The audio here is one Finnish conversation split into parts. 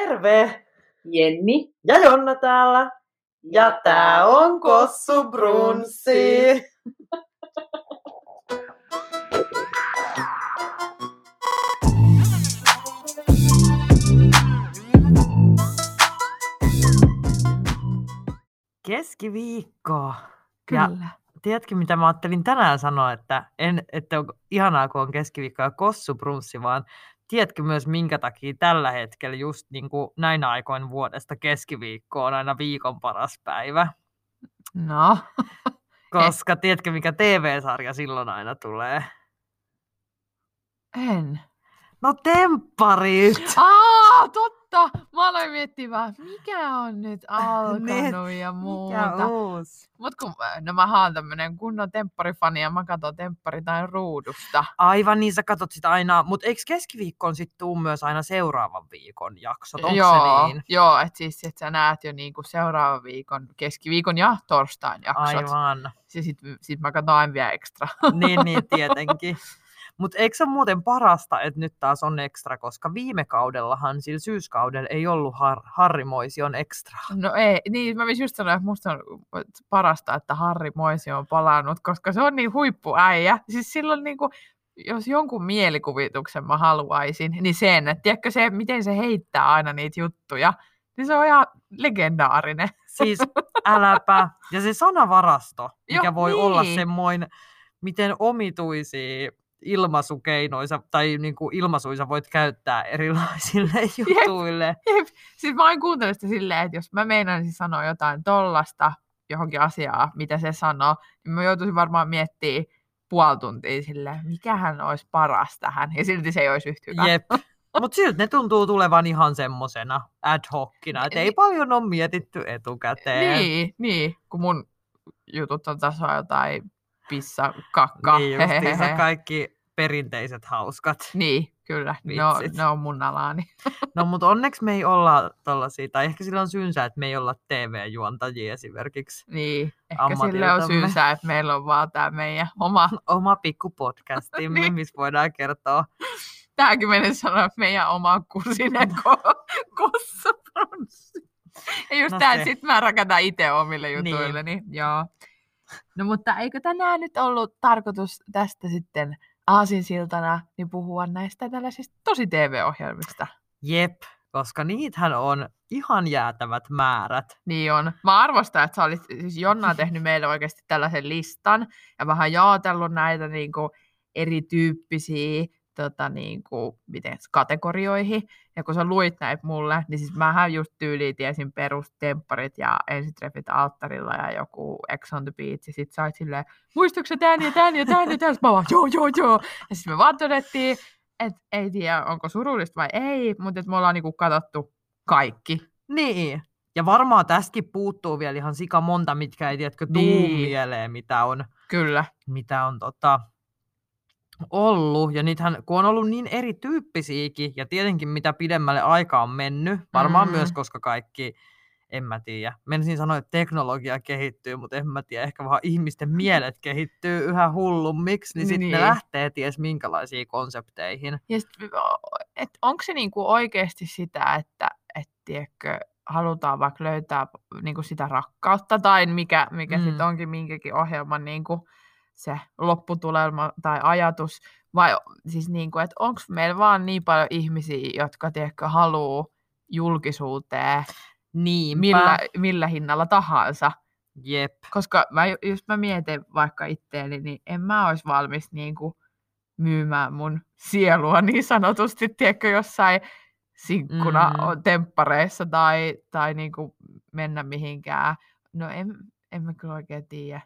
Terve! Jenni. Ja Jonna täällä. Ja tää on Kossu Brunssi. Keskiviikko. Ja Kyllä. tiedätkö, mitä mä ajattelin tänään sanoa, että, en, että on ihanaa, kun on keskiviikko ja Kossu Brunssi, vaan tiedätkö myös, minkä takia tällä hetkellä just niin kuin näinä aikoina vuodesta keskiviikko on aina viikon paras päivä? No. Koska tiedätkö, mikä TV-sarja silloin aina tulee? En. No tempparit! Aa, totta! Mä aloin miettimään, mikä on nyt alkanut ja muuta. Mikä uusi? Mut kun no mä haan tämmönen kunnon tempparifani ja mä katson tempparitain ruudusta. Aivan niin, sä katot sitä aina, mutta eikö keskiviikkoon sitten tuu myös aina seuraavan viikon jaksot? Onko joo, se niin? joo, että siis että sä näet jo niinku seuraavan viikon, keskiviikon ja torstain jaksot. Aivan. Ja sit, sit mä katson aina vielä ekstra. niin, niin, tietenkin. Mutta eikö se ole muuten parasta, että nyt taas on ekstra, koska viime kaudellahan, sillä syyskaudella ei ollut har- Harri Moision ekstra. No ei, niin mä just sanoin, että musta on parasta, että Harri Moisi on palannut, koska se on niin huippuäijä. Siis silloin niinku, jos jonkun mielikuvituksen mä haluaisin, niin sen, että tiedätkö se, miten se heittää aina niitä juttuja, niin se on ihan legendaarinen. Siis äläpä. Ja se sanavarasto, mikä Joo, voi olla niin. semmoinen, miten omituisia ilmaisukeinoisa tai niin kuin ilmaisuisa voit käyttää erilaisille jutuille. Jep. Siis mä oon kuunnellut sitä silleen, että jos mä meinaisin sanoa jotain tollasta johonkin asiaa, mitä se sanoo, niin mä joutuisin varmaan miettimään puoli tuntia silleen, mikähän olisi paras tähän, ja silti se ei olisi yhtä hyvä. Jep. Mutta silti ne tuntuu tulevan ihan semmosena ad hocina, että ei paljon ole mietitty etukäteen. Niin, niin, kun mun jutut on on jotain pissa, kakka, Niin justiinsa kaikki perinteiset hauskat. Niin, kyllä, ne on, Vitsit. ne on mun alaani. No mutta onneksi me ei olla tollasia, tai ehkä sillä on syynsä, että me ei olla TV-juontajia esimerkiksi. Niin, ehkä sille on syynsä, että meillä on vaan tämä meidän oma, Oma pikku podcastimme, Niin. missä voidaan kertoa. tämäkin meni sanoa meidän oma kusinen ko- kossapronssi. Ja just No no tää, se. sit mä rakentan itse omille jutuille, niin. niin joo. No mutta eikö tänään nyt ollut tarkoitus tästä sitten aasinsiltana niin puhua näistä tällaisista tosi TV-ohjelmista? Jep, koska niitähän on ihan jäätävät määrät. Niin on. Mä arvostan, että sä olit, siis Jonna on tehnyt meille oikeasti tällaisen listan ja vähän jaotellut näitä niin kuin, erityyppisiä tota, niin kuin, miten, kategorioihin. Ja kun sä luit näitä mulle, niin siis mähän just tyyliin tiesin perustempparit ja ensitreffit alttarilla ja joku Ex on the Beach. Ja sit sä oot silleen, muistatko sä tän ja tän ja tän ja tän? Mä vaan, joo, joo, joo. Ja sitten me vaan todettiin, että ei tiedä, onko surullista vai ei, mutta että me ollaan niinku katsottu kaikki. Niin. Ja varmaan tästäkin puuttuu vielä ihan sika monta, mitkä ei tiedätkö tuu Niin. mieleen, mitä on, Kyllä. mitä on tota, ollut. Ja niitähän, kun on ollut niin erityyppisiäkin, ja tietenkin mitä pidemmälle aika on mennyt, varmaan Mm. myös, koska kaikki, en mä tiedä. Menisin sanoa, että teknologia kehittyy, mutta en mä tiedä, ehkä vaan ihmisten mielet kehittyy yhä hullummiksi, niin sitten Niin. lähtee ties minkälaisiin konsepteihin. Ja sit, et onko se niinku oikeasti sitä, että et, tiedätkö, halutaan vaikka löytää niinku sitä rakkautta tai mikä, mikä. Mm. sitten onkin minkäkin ohjelman niinku se lopputulelma tai ajatus, vai siis niinku, että onko meillä vaan niin paljon ihmisiä, jotka tiedätkö, haluaa julkisuuteen Niinpä. millä, millä hinnalla tahansa. Jep. Koska mä, just mä mietin vaikka itteeni, niin en mä olisi valmis niinku myymään mun sielua niin sanotusti, tiedätkö, jossain sinkkuna Mm. temppareissa tai, tai niinku mennä mihinkään. No en, en mä kyllä oikein tiedä.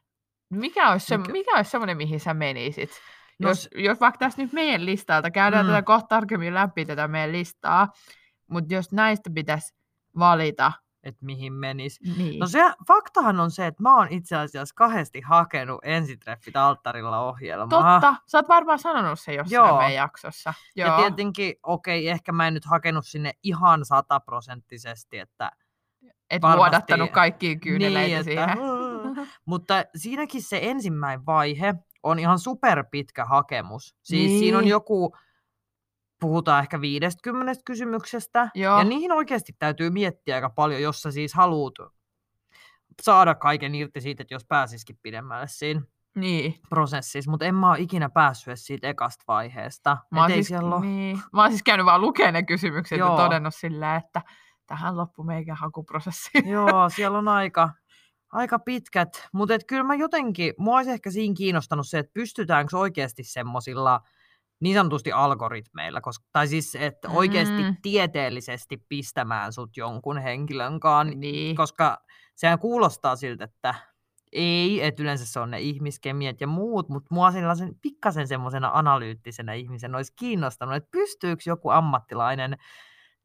Mikä olisi, se, Mikä- mikä olisi semmoinen, mihin sä menisit? No jos, jos vaikka tässä nyt meidän listalta, käydään Mm. mm. tätä kohta tarkemmin läpi tätä meidän listaa, mutta jos näistä pitäisi valita, Että mihin menis. niin No se, faktahan on se, että mä oon itse asiassa kahdesti hakenut ensitreffit alttarilla ohjelmaa. Totta, sä oot varmaan sanonut se jossain Joo. Meidän jaksossa. Joo. Ja tietenkin, okei, ehkä mä en nyt hakenut sinne ihan sataprosenttisesti, että Et varmasti- vuodattanut kaikkia kyyneleitä niin, siihen. Että, mutta siinäkin se ensimmäinen vaihe on ihan superpitkä hakemus. Siis niin. siinä on Niin. joku puhutaan ehkä 50 kysymyksestä. Joo. Ja niihin oikeasti täytyy miettiä aika paljon, jos sä siis haluat saada kaiken irti siitä, että jos pääsisikin pidemmälle siinä Niin. prosessissa. Mutta en mä ole ikinä päässyt edes siitä ekasta vaiheesta. Mä oon, siis, siellä ole- niin. mä oon siis käynyt vaan lukemaan ne kysymykset ja Joo. todennut sillä, että tähän loppu meikän hakuprosessi. Joo, siellä on aika, aika pitkät. Mutta kyllä mä jotenkin, mua olisi ehkä siinä kiinnostanut se, että pystytäänkö oikeasti semmoisilla niin sanotusti algoritmeilla, koska, tai siis, että oikeasti Mm. tieteellisesti pistämään sut jonkun henkilön kanssa, niin. koska sehän kuulostaa siltä, että ei, että yleensä se on ne ihmiskemiat ja muut, mutta mua sellaisen pikkasen semmoisena analyyttisenä ihmisen olisi kiinnostanut, että pystyykö joku ammattilainen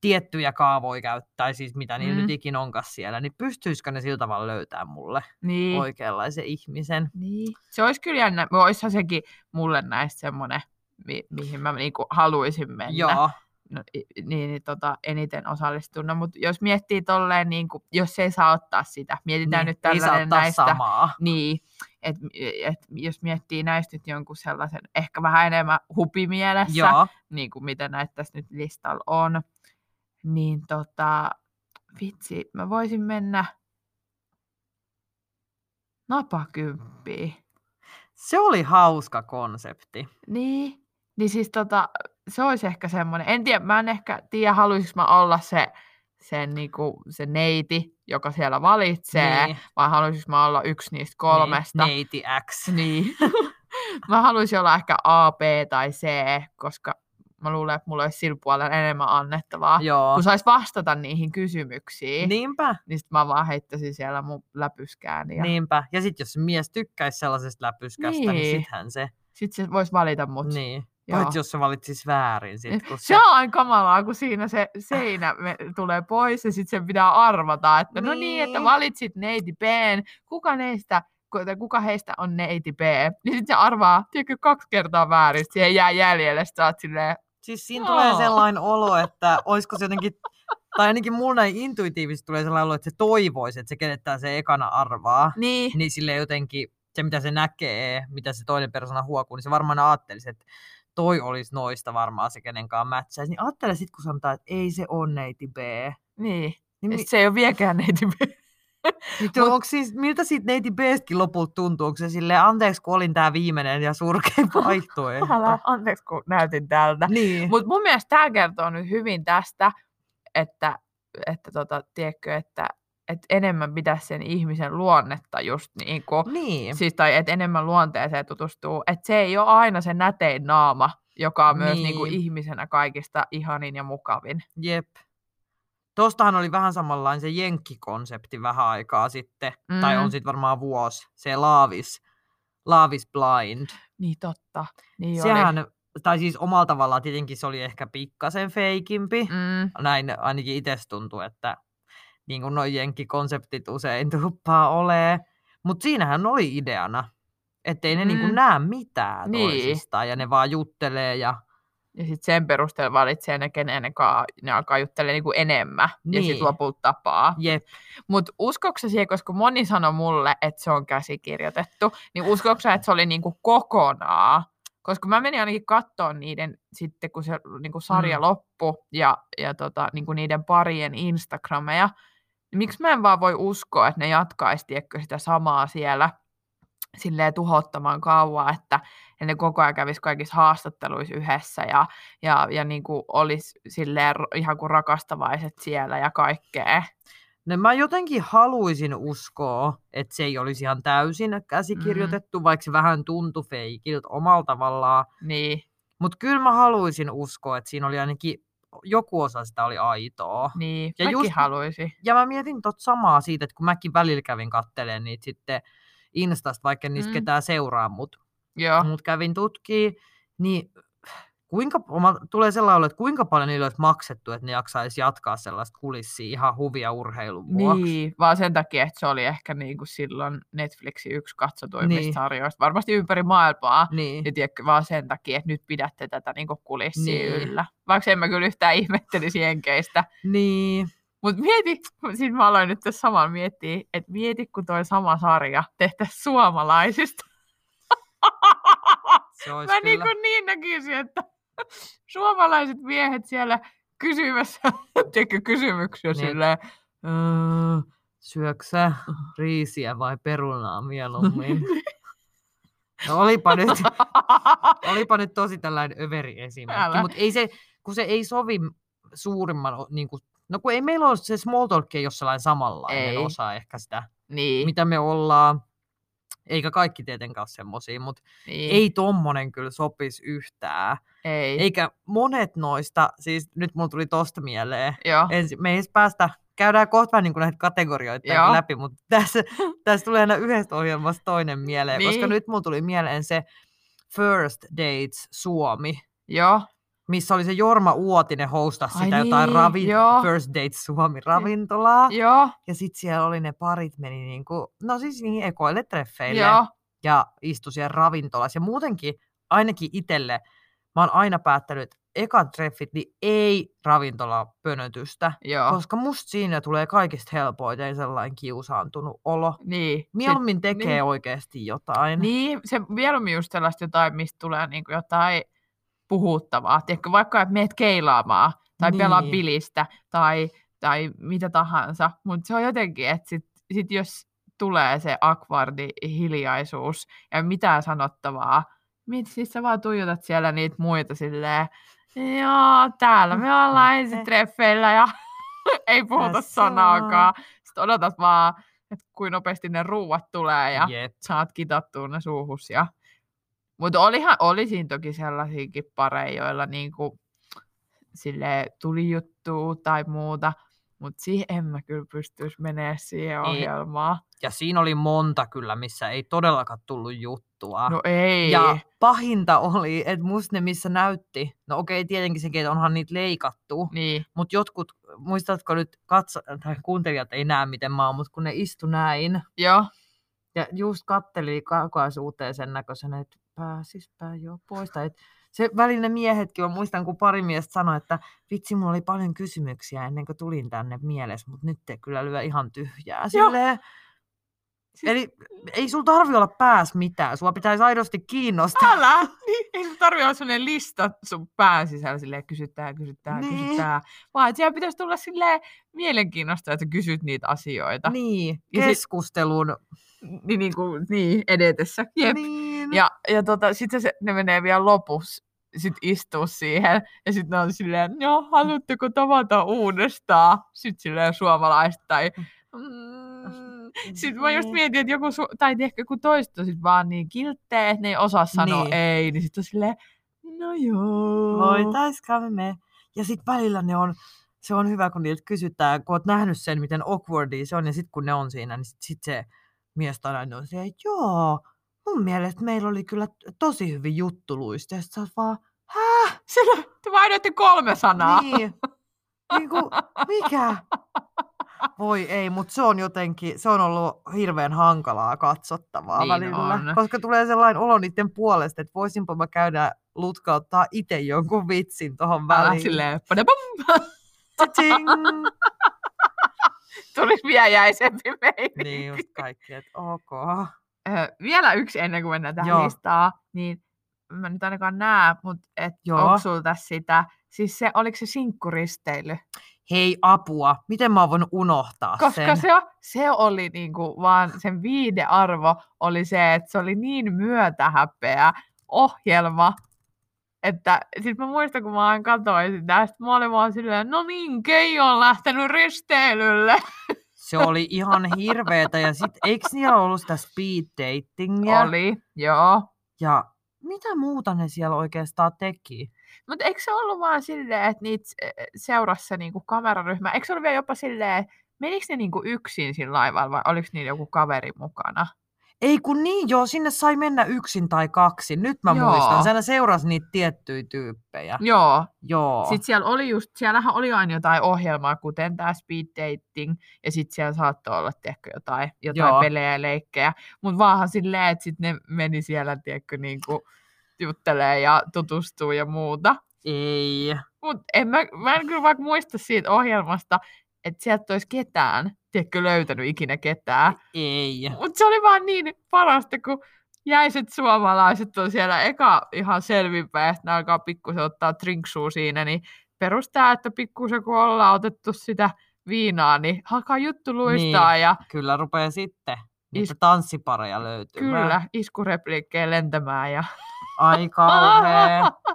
tiettyjä kaavoja käyttää, siis mitä niillä Mm. nyt ikinä onkaan siellä, niin pystyisikö ne sillä tavalla löytää mulle niin. oikeanlaisen ihmisen? Niin. Se olisi kyllä jännä. Olisihan sekin mulle näistä semmoinen, mi- mihin mä niinku haluaisin mennä. Joo, No, niin, niin tota, eniten osallistunut. Mutta jos miettii tolleen, niin kuin, jos ei saa ottaa sitä, mietitään niin, nyt tällainen näistä. samaa. Niin, että et, jos miettii näistä nyt jonkun sellaisen ehkä vähän enemmän hupimielessä, Joo, niin kuin mitä näitä tässä nyt listalla on, niin tota, vitsi, mä voisin mennä napakymppiin. se oli hauska konsepti. Niin, niin siis tota, se olisi ehkä semmoinen, en tiedä, mä en ehkä tiedä, haluaisinko mä olla se, sen niinku, se neiti, joka siellä valitsee, Niin. vai haluaisinko mä olla yksi niistä kolmesta. Niin, neiti X. Niin. mä haluaisin olla ehkä A, B tai C, koska mä luulen, että mulla olisi sillä puolella enemmän annettavaa. Joo, Kun sais vastata niihin kysymyksiin, niin, niinpä. niin sit mä vaan heittäisin siellä mun läpyskään. Ja Niinpä. Ja sitten jos se mies tykkäisi sellaisesta läpyskästä, niin, Niin. niin sittenhän se. sit se vois valita mut. Niin. Paitsi jos se valitsisi väärin sit, kun se... Se on aika kamalaa, kun siinä se seinä me- tulee pois ja sitten sen pitää arvata, että no niin, että Niin. valitsit neiti B, kuka, neistä, kuka heistä on neiti B. Niin sitten se arvaa, tiedätkö, kaksi kertaa väärin, sit siihen jää jäljelle, sit sä oot silleen, Siis siinä tulee Joo. sellainen olo, että olisiko se jotenkin, tai ainakin mulla näin intuitiivisesti tulee sellainen olo, että se toivoisi, että se kenettää se ekana arvaa. niin, Niin sille jotenkin, se mitä se näkee, mitä se toinen persona huokuu, niin se varmaan ajattelisi, että toi olisi noista varmaan se, kenenkaan mätsäisi. Niin ajattele sitten, kun sanotaan, että ei se on neiti B. niin. Niin, mi- se ei ole vieläkään neiti B. niin tuo, onko siis, miltä siitä neiti Bstäkin lopulta tuntuu? Onko se silleen, anteeksi kun olin tämä viimeinen ja surkein vaihtoehto? Älä, anteeksi, kun näytin tältä. Niin. Mutta mun mielestä tämä kertoo nyt hyvin tästä, että, että tota, tiedätkö, että, että enemmän pitäisi sen ihmisen luonnetta just niin kuin, niin. siis, tai että enemmän luonteeseen tutustuu. Että se ei ole aina se nätein naama, joka on myös niin kuin Niin. ihmisenä kaikista ihanin ja mukavin. Jep. Tuostahan oli vähän samanlainen se jenkkikonsepti vähän aikaa sitten, mm. tai Mm. on sitten varmaan vuosi, se Laavis, Laavis Blind. Niin totta. Niin oli. Sehän, tai siis omalla tavallaan tietenkin se oli ehkä pikkasen feikimpi. Mm. Mm, Näin ainakin itse tuntuu, että niin kuin noin jenkkikonseptit usein tuppaa olee. Mutta siinähän oli ideana, ettei ne mm. niin Mm. näe mitään Niin. toisistaan ja ne vaan juttelee ja ja sitten sen perusteella valitsee ne, kenen ne, kaa, ne alkaa juttelemaan niinku enemmän. Ja Niin. sitten lopulta tapaa. Mutta uskoksä siihen, koska moni sanoi mulle, että se on käsikirjoitettu, niin uskoksä, että se oli niinku kokonaan? Koska mä menin ainakin katsomaan niiden sitten, kun se niinku sarja Mm. loppui ja, ja tota, niinku niiden parien Instagrameja. Niin miksi mä en vaan voi uskoa, että ne jatkaisi sitä samaa siellä silleen tuhottoman kauan, että ja ne koko ajan kävisi kaikissa haastatteluissa yhdessä ja, ja, ja niin kuin olisi silleen ihan kuin rakastavaiset siellä ja kaikkea. No mä jotenkin haluaisin uskoa, että se ei olisi ihan täysin käsikirjoitettu, mm. vaikka se vähän tuntui feikiltä omalla tavallaan. Niin, Mutta kyllä mä haluaisin uskoa, että siinä oli ainakin joku osa sitä oli aitoa. niin. Ja mäkin just- haluaisin. Ja mä mietin tot samaa siitä, että kun mäkin välillä kävin kattelemaan niitä sitten Instasta, vaikka niistä Mm. ketään seuraa, mutta Joo, mut kävin tutkii, niin kuinka, oma, tulee sellainen olo, että kuinka paljon niille olisi maksettu, että ne jaksaisi jatkaa sellaista kulissia ihan huvia urheilun vuoksi. niin, vaan sen takia, että se oli ehkä niin kuin silloin Netflixin yksi katsotuimmista Niin. sarjoista, varmasti ympäri maailmaa. Niin. Ja tiedätkö, vaan sen takia, että nyt pidätte tätä niin kuin kulissia niin. yllä. Vaikka en mä kyllä yhtään ihmettelisi jenkeistä. niin. Mutta mieti, siis mä aloin nyt tässä samalla miettiä, että mieti, kun toi sama sarja tehtäisiin suomalaisista. Se olisi mä kyllä. niin, kuin niin näkisin, että suomalaiset miehet siellä kysymässä, tiedätkö, kysymyksiä Niin. silleen, "Öö, Syöksä riisiä vai perunaa mieluummin? No olipa nyt, olipa nyt tosi tällainen överi esimerkki, mutta ei se, kun se ei sovi suurimman, niin kuin, no kun ei meillä ole se small talk ei ole sellainen samanlainen Ei. osa ehkä sitä, niin, mitä me ollaan, eikä kaikki tietenkään ole semmosia, mutta niin, ei tommonen kyllä sopisi yhtään. ei, Eikä monet noista, siis nyt mulla tuli tosta mieleen, ensi, me ei edes päästä, käydään kohta vähän niin kuin näitä kategorioita Joo. läpi, mutta tässä, tässä tulee aina yhdestä ohjelmasta toinen mieleen, niin. koska nyt mulla tuli mieleen se First Dates Suomi, joo, missä oli se Jorma Uotinen hostasi Ai sitä jotain niin, ravi, joo. First Dates Suomi ravintolaa. joo, Ja sitten siellä oli ne parit meni niinku, no siis niin ekoille treffeille joo, ja istui siellä ravintolassa. Ja muutenkin ainakin itselle, mä oon aina päättänyt, että ekat treffit, niin ei ravintolapönötystä. joo, Koska musta siinä tulee kaikista helpoiten sellainen kiusaantunut olo. niin. Sit- Mieluummin tekee niin. oikeasti jotain. Niin, se mieluummin just sellaista jotain, mistä tulee niinku jotain puhuttavaa. Tiedätkö, vaikka että meet keilaamaan tai niin. pelaa Niin. bilistä tai, tai mitä tahansa. Mutta se on jotenkin, että sit, sit jos tulee se akvardi hiljaisuus ja mitään sanottavaa, mit, sit sä vaan tuijotat siellä niitä muita silleen, joo, täällä me ollaan ensitreffeillä ja ei puhuta Tässä sanaakaan. Sitten odotat vaan, että kuinka nopeasti ne ruuat tulee ja Jep. saat kitattua ne suuhus. Ja... Mutta olihan, oli siinä toki sellaisiakin pareja, joilla niinku, sille tuli juttu tai muuta, mutta siihen en mä kyllä pystyisi menemään siihen Ei. ohjelmaan. Ja siinä oli monta kyllä, missä ei todellakaan tullut juttua. No ei. Ja pahinta oli, että musta ne missä näytti, no okei tietenkin sekin, että onhan niitä leikattu, Niin, mutta jotkut, muistatko nyt, katso, tai kuuntelijat ei näe miten mä oon, mutta kun ne istu näin, joo. ja just katteli kaukaisuuteen sen näköisenä, että pääsispä jo pois. Tai et se välinen miehetkin, mä muistan kun pari miestä sanoi, että vitsi, mulla oli paljon kysymyksiä ennen kuin tulin tänne mielessä, mutta nyt te kyllä lyö ihan tyhjää. Silleen, Siis- Eli ei sulla tarvi olla pääs mitään, sua pitäisi aidosti kiinnostaa. Älä! Niin, ei sun tarvi olla sellainen lista sun pään sisällä silleen kysytään, kysytään, Niin. kysytään. Vaan että siellä pitäisi tulla silleen mielenkiinnosta, että kysyt niitä asioita. Niin, Ja sit- keskustelun. Niin, niin, kuin, niin edetessä. Jep. Niin. Ja, ja tota, sitten se, ne menee vielä lopussa sit istuu siihen. Ja sitten ne on silleen, joo, haluatteko tavata uudestaan? Sitten silleen suomalaista tai... Mm. Sitten mä just Niin. mietin, että joku, su- tai ehkä kun toiset on sit vaan niin kilttejä, että ne ei osaa sanoa Niin. ei, niin sitten on silleen, no joo. Voitaiskamme me. Ja sitten välillä ne on, se on hyvä, kun niiltä kysytään, kun oot nähnyt sen, miten awkwardia se on, ja sitten kun ne on siinä, niin sitten sit se mies tai on se, että joo, mun mielestä meillä oli kyllä tosi hyvin juttuluista. Ja sä vaan, häh? Sillä te vaihdoitte kolme sanaa. Niin. niin kuin, mikä? Voi ei, mutta se on jotenkin, se on ollut hirveän hankalaa katsottavaa Niin välillä. on. Koska tulee sellainen olo niiden puolesta, että voisinpa mä käydä lutkauttaa itse jonkun vitsin tohon Älä väliin. silleen, padabam, Tching! tulisi vielä jäisempi meininki. niin just kaikki, että ok. Ö, vielä yksi ennen kuin mennään tähän Joo. listaan, niin mä nyt ainakaan näe, mutta et Joo. onko sulla tässä sitä, siis se, oliko se sinkkuristeily? Hei apua, miten mä oon voinut unohtaa Koska sen? se, o- se oli niinku vaan, sen viidearvo oli se, että se oli niin myötähäpeä ohjelma, että sit mä muistan, kun mä aina katsoin sitä, sit mä olin vaan silleen, no niin, Keijo on lähtenyt risteilylle. Se oli ihan hirveetä ja sit eikö niillä ollut sitä speed datingia? Oli, joo. Ja mitä muuta ne siellä oikeastaan teki? Mutta eikö se ollut vaan silleen, että niitä se- seurasi se niinku kameraryhmä? Eikö se ollut vielä jopa silleen, menikö ne niinku yksin sillä laivalla vai oliko niillä joku kaveri mukana? Ei kun niin, joo, sinne sai mennä yksin tai kaksi. Nyt mä Joo. muistan, sen seurasi niitä tiettyjä tyyppejä. Joo. Joo. Sitten siellä oli just, siellähän oli aina jotain ohjelmaa, kuten tämä speed dating, ja sitten siellä saattoi olla tiedätkö, jotain, jotain Joo. pelejä ja leikkejä. Mutta vaahan silleen, että sitten ne meni siellä tiedätkö, niinku, juttelee ja tutustuu ja muuta. Ei. Mutta en mä, mä en kyllä vaikka muista siitä ohjelmasta, että sieltä olisi ketään, tiedätkö, löytänyt ikinä ketään. Ei. Mutta se oli vaan niin parasta, kun jäiset suomalaiset on siellä eka ihan selvinpäin, että ne alkaa pikkusen ottaa drinksua siinä, niin perustaa, että pikkusen kun ollaan otettu sitä viinaa, niin alkaa juttu luistaa Niin, ja Kyllä rupeaa sitten niitä Is- tanssipareja löytymään. kyllä iskurepliikkejä lentämään ja Ai kauhea.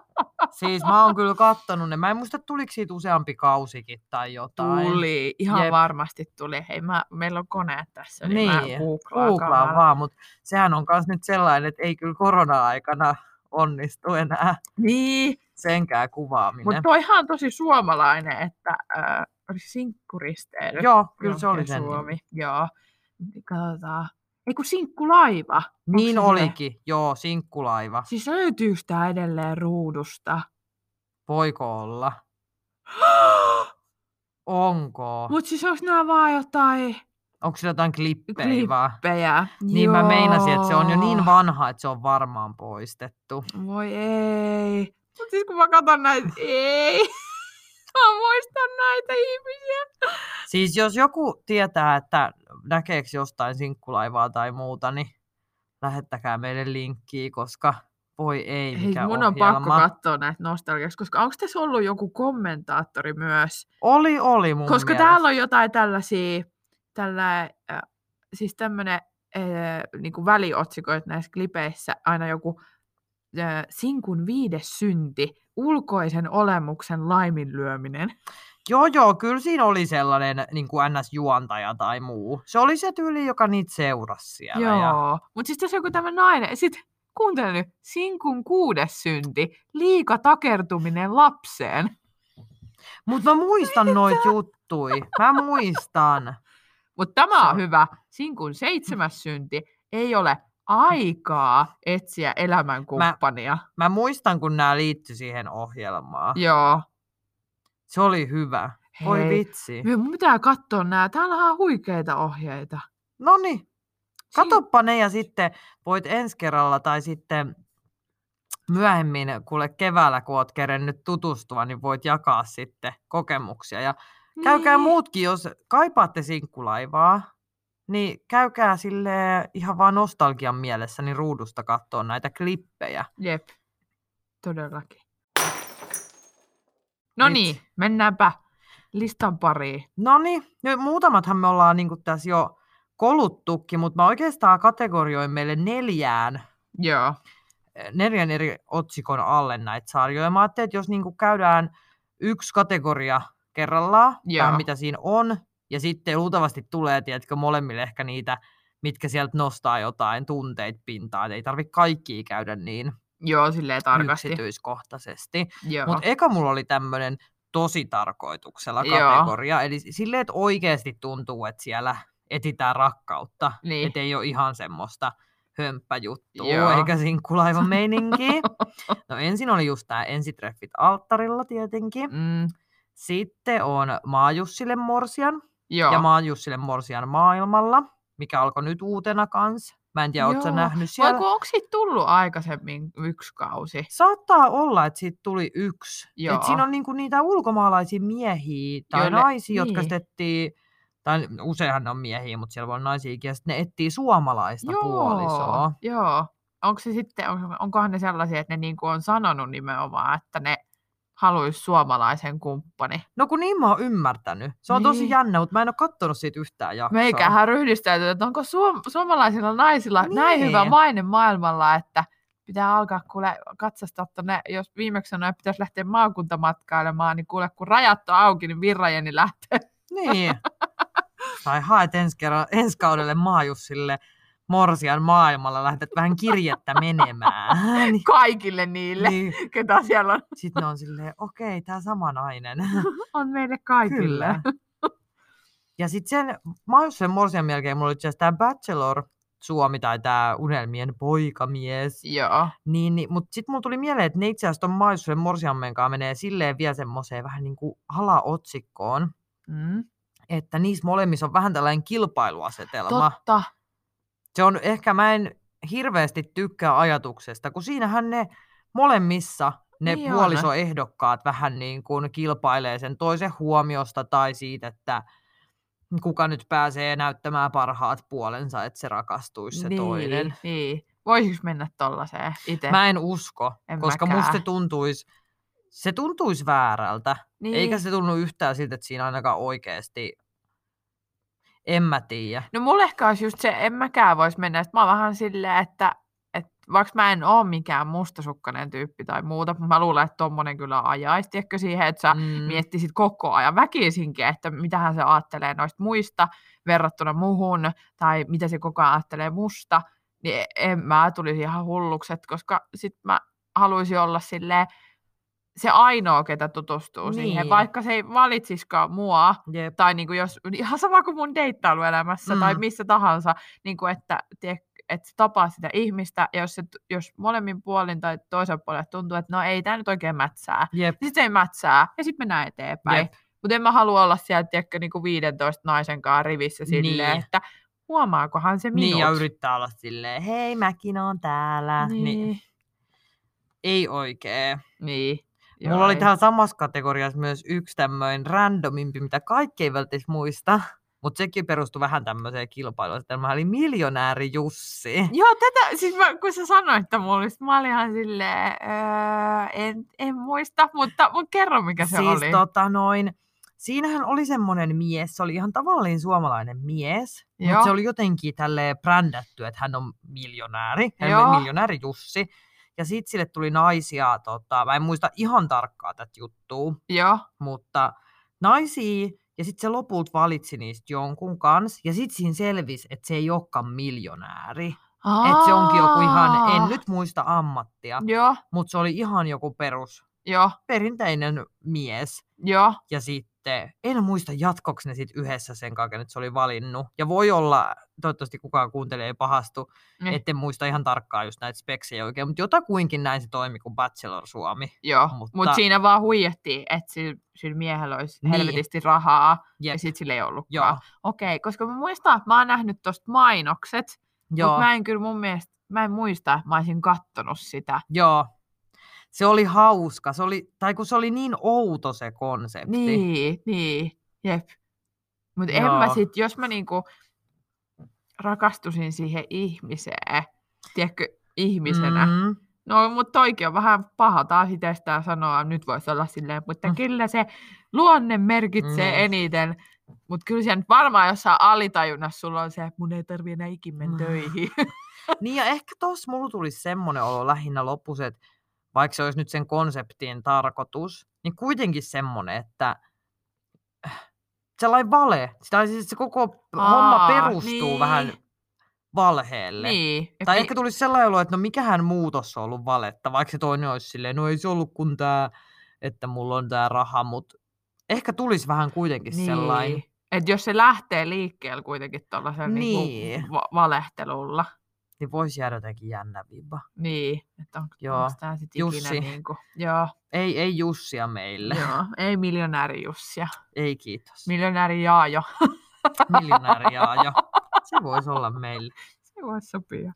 Siis mä oon kyllä kattonut ne. Mä en muista, tuliko siitä useampi kausikin tai jotain. tuli, ihan Jep. varmasti tuli. Hei, mä, meillä on koneet tässä, niin, mä Niin, googlaan, Googlaan kamala. vaan, mutta sehän on myös nyt sellainen, että ei kyllä korona-aikana onnistu enää Niin, senkään kuvaaminen. mutta toihan on tosi suomalainen, että äh, sinkkuristeily. Joo, kyllä se oli sen. Suomi, joo. Katsotaan. Ei kun sinkkulaiva. Onks Niin se se? olikin, joo, sinkkulaiva. Siis löytyykö tää edelleen ruudusta? Voiko olla? Onko? Mut siis onks nää vaan jotain Onko sillä jotain klippejä vaan? klippejä? Niin mä meinasin, että se on jo niin Joo. vanha, että se on varmaan poistettu. Voi ei. Mut siis kun mä katson näitä, ei. Mä muistan näitä ihmisiä. Siis jos joku tietää, että näkeekö jostain sinkkulaivaa tai muuta, niin lähettäkää meille linkkiä, koska voi ei, Hei, mikä mun on ohjelma. pakko katsoa näitä nostalgiaksi, koska onko tässä ollut joku kommentaattori myös? Oli, oli mun koska mielestä. täällä on jotain tällaisia, tällä, äh, siis tämmönen äh, niinku väliotsikoit näissä klipeissä, aina joku äh, sinkun viides synti, ulkoisen olemuksen laiminlyöminen. Joo, joo, kyllä siinä oli sellainen niin kuin NS-juontaja tai muu. Se oli se tyyli, joka niitä seurasi siellä. Ja... Joo, mutta siis tässä on joku tämmöinen nainen, sitten kuuntele nyt, sinkun kuudes synti, liika takertuminen lapseen. Mutta mä muistan noit juttui. Mä muistan. Mutta tämä on- hyvä. Sinkun seitsemäs synti ei ole aikaa etsiä elämänkumppania. Mä muistan, kun nämä liittyi siihen ohjelmaan. Joo. Se oli hyvä. Voi Hei, vitsi. me- Mun pitää katsoa nämä. Täällä on huikeita ohjeita. No niin, katoppa ne ja sitten voit ensi kerralla tai sitten myöhemmin, kuule keväällä, kun oot kerennyt tutustua, niin voit jakaa sitten kokemuksia. Ja käykää Niin. muutkin, jos kaipaatte sinkkulaivaa, niin käykää sille ihan vaan nostalgian mielessä niin ruudusta katsoa näitä klippejä. Jep, todellakin. No niin, mennäänpä listan pariin. No niin, nyt muutamathan me ollaan niin tässä jo koluttukin, mutta mä oikeastaan kategorioin meille neljään Joo, neljän eri otsikon alle näitä sarjoja. Mä ajattelin, että jos niinku käydään yksi kategoria kerrallaan, Joo. vähän mitä siinä on, ja sitten luultavasti tulee, tiedätkö, molemmille ehkä niitä, mitkä sieltä nostaa jotain tunteita pintaan. Ei tarvitse kaikkia käydä niin joo, silleen tarkasti. yksityiskohtaisesti. Joo. Mutta eka mulla oli tämmöinen tosi tarkoituksella Joo. kategoria. Eli silleen, että oikeasti tuntuu, että siellä etsitään rakkautta. Niin. Että ei ole ihan semmoista hömppäjuttua Joo. eikä sinkkulaivan meininkiä. No ensin oli just tämä ensitreffit alttarilla tietenkin. Mm, Sitten on Maajussille Morsian joo. ja Maajussille Morsian maailmalla, mikä alkoi nyt uutena kanssa. Mä en tiedä, ootko Joo. nähnyt Vai siellä? kun onko siitä tullut aikaisemmin yksi kausi? Saattaa olla, että siitä tuli yksi. Joo. Et siinä on niinku niitä ulkomaalaisia miehiä tai Joille- naisia, jotka niin. sitten etsii, tai useinhan ne on miehiä, mutta siellä voi olla naisiakin, ja sitten ne etsii suomalaista puolisoa. Joo. Onko se sitten, on- onkohan ne sellaisia, että ne niinku on sanonut nimenomaan, että ne haluaisi suomalaisen kumppani. No kun niin mä oon ymmärtänyt. Se on tosi Niin. jännä, mutta mä en ole kattonut siitä yhtään jaksoa. Meikähän ryhdistäytyy, että onko suom- suomalaisilla naisilla niin. näin hyvä maine maailmalla, että pitää alkaa kuule katsastaa tonne, jos viimeksi sanoin, että pitäisi lähteä maakuntamatkailemaan, niin kuule kun rajat on auki, niin virrajeni lähtee. Niin. tai haet ensi, kerran, ensi kaudelle Maajussille Morsian maailmalla, lähdet vähän kirjettä menemään. niin, Kaikille niille, niin. ketä siellä on, Sitten ne on silleen, okei, tämä sama nainen. on meille kaikille. Kyllä. Ja sitten sen Maajussille Morsian melkein mulla oli itse tämä Bachelor Suomi tai tämä Unelmien poikamies. Joo. Niin, niin, mutta sitten mulla tuli mieleen, että ne itse asiassa ton Maajussille Morsiammen kanssa menee silleen vielä semmoiseen vähän niin kuin alaotsikkoon, Mm. että niissä molemmissa on vähän tällainen kilpailuasetelma. Totta. Se on ehkä, mä en hirveästi tykkää ajatuksesta, kun siinähän ne molemmissa ne Niin niin on. puolisoehdokkaat vähän niin kuin kilpailee sen toisen huomiosta tai siitä, että kuka nyt pääsee näyttämään parhaat puolensa, että se rakastuisi se niin, toinen. Niin. Voisiko mennä tollaiseen itse? Mä en usko, En koska mäkään. musta se tuntuisi, se tuntuisi väärältä. niin. Eikä se tunnu yhtään siltä, että siinä ainakaan oikeasti, en mä tiedä. No mulle ehkä olisi just se, en mäkään voisi mennä. Sitten mä oon vähän silleen, että, että vaikka mä en ole mikään mustasukkainen tyyppi tai muuta, mutta mä luulen, että tommonen kyllä ajaisi, tiedätkö, siihen, että sä mm. Mm, miettisit koko ajan väkisinkin, että mitähän se ajattelee noista muista verrattuna muhun, tai mitä se koko ajan ajattelee musta, niin en mä tulisi ihan hullukset, koska sit mä haluaisin olla silleen, se ainoa, ketä tutustuu niin. siihen, Niin. vaikka se ei valitsiskaan mua, jep. tai niin kuin jos, ihan sama kuin mun deittailuelämässä mm. tai missä tahansa, niin kuin että, että tapaa sitä ihmistä, ja jos, se, jos molemmin puolin tai toisen puolelle tuntuu, että no ei tämä nyt oikein mätsää, Jep. niin sitten ei mätsää, ja sitten mennään eteenpäin. Jep. Mutta en mä halua olla siellä, tiedätkö, niin kuin 15 naisen kanssa rivissä silleen, Niin. että huomaakohan se minut. Niin, ja yrittää olla silleen, hei mäkin oon täällä. Niin, Niin. niin. Ei oikein. niin. Mulla oli tähän samassa kategoriassa myös yksi tämmöinen randomimpi, mitä kaikki ei välttämättä muista. Mutta sekin perustui vähän tämmöiseen kilpailuasetelmaan, eli miljonääri Jussi. Joo, tätä, siis mä, kun sä sanoit että mulle, sit mä olin ihan silleen, öö, en, en muista, mutta, mutta kerro mikä se siis oli. tota noin, siinähän oli semmoinen mies, se oli ihan tavallinen suomalainen mies, Joo. mutta se oli jotenkin tälleen brändätty, että hän on miljonääri, hän Joo. oli miljonääri Jussi. Ja sitten sille tuli naisia, tota, mä en muista ihan tarkkaa tätä juttua, Joo, mutta naisia, ja sitten se lopulta valitsi niistä jonkun kanssa, ja sitten siinä selvisi, että se ei olekaan miljonääri. Että se onkin joku ihan, en nyt muista ammattia, mutta se oli ihan joku perus, joo, perinteinen mies. Joo. Ja sitten, en muista jatkoksi ne sitten yhdessä sen kanssa, että se oli valinnut. Ja voi olla, toivottavasti kukaan kuuntelee ei pahastu, Niin. etten muista ihan tarkkaan just näitä speksejä oikein, mutta jotakuinkin näin se toimi kuin Bachelor Suomi. Joo, mutta Mut siinä vaan huijattiin, että sillä, sillä miehellä olisi Niin. helvetisti rahaa, Jep. ja sitten sillä ei ollutkaan. Joo, Okei, koska mä muistan, että mä oon nähnyt tosta mainokset, joo, mutta mä en kyllä mun mielestä, mä en muista, että mä olisin kattonut sitä. joo. Se oli hauska, se oli, tai kun se oli niin outo se konsepti. Niin, niin, jep. Mutta en mä sit, jos mä niinku rakastusin siihen ihmiseen, tiedätkö, ihmisenä, mm. Mm, no mutta toikin on vähän paha taas itsestään sanoa, nyt voisi olla silleen, mutta Mm. kyllä se luonne merkitsee Mm. eniten. Mutta kyllä siellä nyt varmaan jossain alitajunnassa sulla on se, että mun ei tarvi enää ikin mennä Mm. töihin. Niin ja ehkä tuossa mulla tuli semmoinen olo lähinnä lopussa, että vaikka se olisi nyt sen konseptin tarkoitus, niin kuitenkin semmoinen, että äh, sellainen vale, tai siis se koko homma Aa, perustuu niin. vähän valheelle. niin. Tai ehkä tulisi sellainen olo, että no mikähän muutos on ollut valetta, vaikka se toinen olisi silleen, no ei se ollut kuin tämä, että mulla on tämä raha, mutta ehkä tulisi vähän kuitenkin niin. sellainen. Että jos se lähtee liikkeelle kuitenkin tuollaisella niin. Niin. niinku va- valehtelulla, Niin voisi jäädä jotenkin jännä vibba. niin, että on, Joo. onko tämä sitten ikinä niin kuin, joo, Ei, ei Jussia meille. joo, ei miljonääri Jussia, Ei kiitos. miljonääri Jaajo, Miljonääri Jaajo. Se voisi olla meille. se voisi sopia.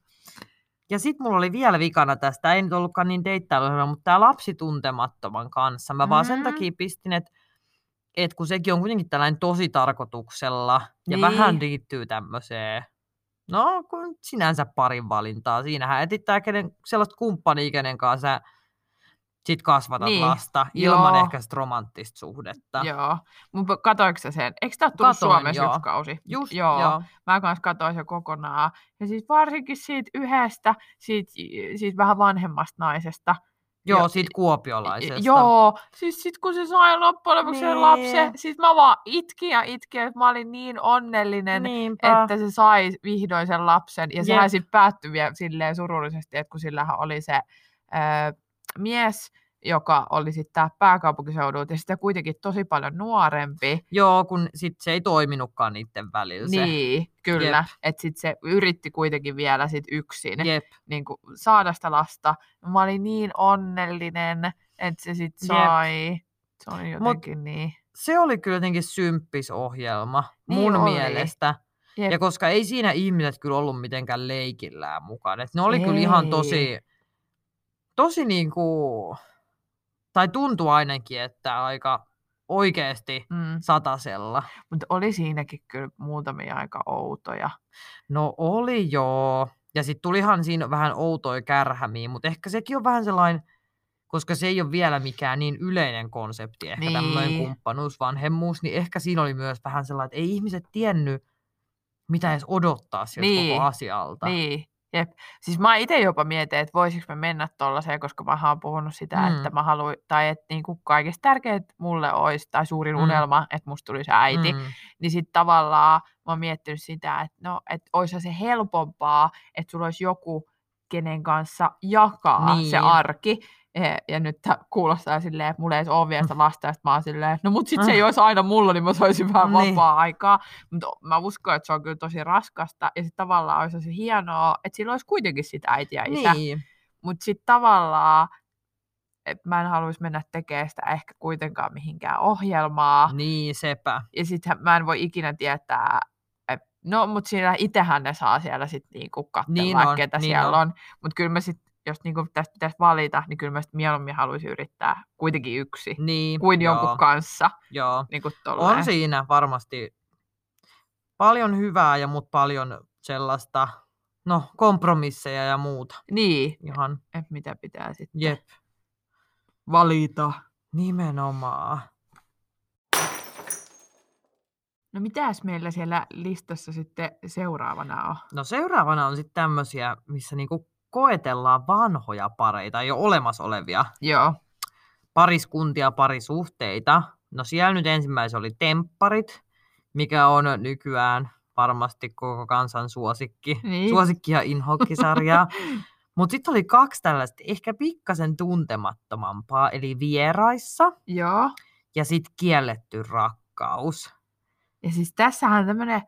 Ja sitten mulla oli vielä vikana tästä, ei nyt ollutkaan niin deittailuhjelma, mutta tämä lapsi tuntemattoman kanssa. Mä vaan sen Mm. takia pistin, että et kun sekin on kuitenkin tällainen tosi tarkoituksella ja Niin. vähän liittyy tämmöiseen, no kun sinänsä parin valintaa. Siinähän etittää kenen, sellaista kumppania, kenen kanssa sä sit kasvatat Niin, lasta ilman joo. ehkä sitä romanttista suhdetta. Joo, mutta katoiko sä sen? Eikö tämä tullut Katoin, Suomessa joo. yksi kausi? Just, joo. joo. Mä kanssa katoin sen kokonaan. Ja siis varsinkin siitä yhdestä, siitä, siitä vähän vanhemmasta naisesta. Joo, Joo, siitä kuopiolaisesta. Joo, siis sit kun se sai loppujen lopuksi sen Niin. lapsen, siis mä vaan itkin ja itkin, että mä olin niin onnellinen, Niinpä. että se sai vihdoin sen lapsen. Ja Jep. sehän sitten päättyi vielä silleen surullisesti, että kun sillähän oli se ää, mies, joka oli sitten tää pääkaupunkiseudulta, ja sitä kuitenkin tosi paljon nuorempi. Joo, kun sit se ei toiminutkaan niiden välillä se. Niin, kyllä. Että sitten se yritti kuitenkin vielä sit yksin Jep. niin kuin, saada sitä lasta. Mä olin niin onnellinen, että se sitten Jep. sai. Se oli jotenkin niin. Se oli kyllä jotenkin symppis ohjelma Niin mun oli. mielestä. Jep. Ja koska ei siinä ihmiset kyllä ollut mitenkään leikillään mukana. Et ne oli kyllä ihan Ei. tosi, tosi niinku, tai tuntui ainakin, että aika oikeasti Mm. satasella. Mutta oli siinäkin kyllä muutamia aika outoja. No oli joo. Ja sitten tulihan siinä vähän outoja kärhämiä, mutta ehkä sekin on vähän sellainen, koska se ei ole vielä mikään niin yleinen konsepti, ehkä niin. tämmöinen Niin. kumppanuus, vanhemmuus, niin ehkä siinä oli myös vähän sellainen, että ei ihmiset tiennyt, mitä edes odottaa siltä Niin. koko asialta. Niin, jep. Siis mä itse jopa mietin, että voisiko me mennä tollaiseen, koska mä oon puhunut sitä, mm. että mä haluan, tai että niinku kaikista tärkeintä mulle olisi, tai suurin Mm. unelma, että musta tulisi äiti. Mm. Niin sitten tavallaan mä oon miettinyt sitä, että no, että olisi se helpompaa, että sulla olisi joku, kenen kanssa jakaa niin. se arki. Ja, ja nyt kuulostaa silleen, että mulla ei ole vielä sitä lasta, ja sit mä oon silleen, no mut sit se ei olisi aina mulla, niin mä saisin vähän Niin. vapaa-aikaa. Mutta mä uskon, että se on kyllä tosi raskasta, ja sitten tavallaan olisi se hienoa, että sillä olisi kuitenkin sitä äiti ja isä. Niin. Mutta sitten tavallaan, että mä en haluaisi mennä tekemään sitä ehkä kuitenkaan mihinkään ohjelmaa. niin, sepä. Ja sitten mä en voi ikinä tietää, et, no mutta siinä itsehän ne saa siellä sitten niinku katsella, Niin on, ketä niin siellä on. on. Mutta kyllä mä sitten, jos niinku tästä pitäisi valita, niin kyllä mä mieluummin haluaisin yrittää kuitenkin yksi, Niin, kuin joo, jonkun kanssa. Joo. Niinku On siinä varmasti paljon hyvää ja mut paljon sellaista, no kompromisseja ja muuta. Niin, Ihan että mitä pitää sitten jep, valita. nimenomaan. No mitäs meillä siellä listassa sitten seuraavana on? No seuraavana on sitten tämmöisiä, missä niinku koetellaan vanhoja pareita, jo olemassa olevia Joo, pariskuntia, parisuhteita. No siellä nyt ensimmäisen oli Tempparit, mikä on nykyään varmasti koko kansan suosikki. Niin. Suosikki ja inhokkisarjaa. Mutta sitten oli kaksi tällaista ehkä pikkasen tuntemattomampaa, eli Vieraissa joo. ja sitten Kielletty rakkaus. Ja siis tässähän tämmöinen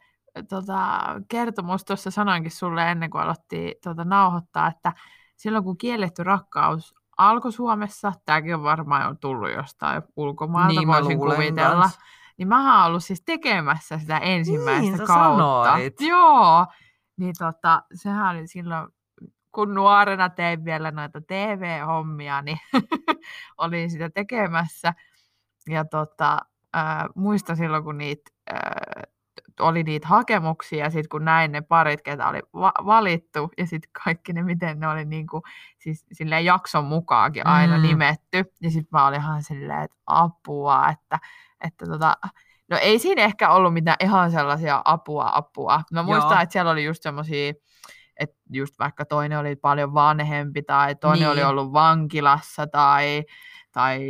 tota, kertomus, tuossa sanoinkin sulle ennen kuin alettiin tota, nauhoittaa, että silloin kun kielletty rakkaus alkoi Suomessa, tämäkin on varmaan jo tullut jostain ulkomailta, Niin voisin kuvitella. kans. Niin mä oon ollut siis tekemässä sitä ensimmäistä Niin, kautta. sanoit. Joo, niin tota, sehän oli silloin, kun nuorena tein vielä noita TV-hommia, niin olin sitä tekemässä. Ja tota, äh, muistan silloin, kun niitä, äh, oli niitä hakemuksia, ja sitten kun näin ne parit, ketä oli va- valittu, ja sitten kaikki ne, miten ne oli niinku, siis silleen jakson mukaankin aina Mm. nimetty. Ja sitten mä olin ihan silleen, että apua, että, että tota, no ei siinä ehkä ollut mitään ihan sellaisia apua apua. Mä muistan, Joo. että siellä oli just semmoisia, että just vaikka toinen oli paljon vanhempi tai toinen oli Niin. ollut vankilassa tai, tai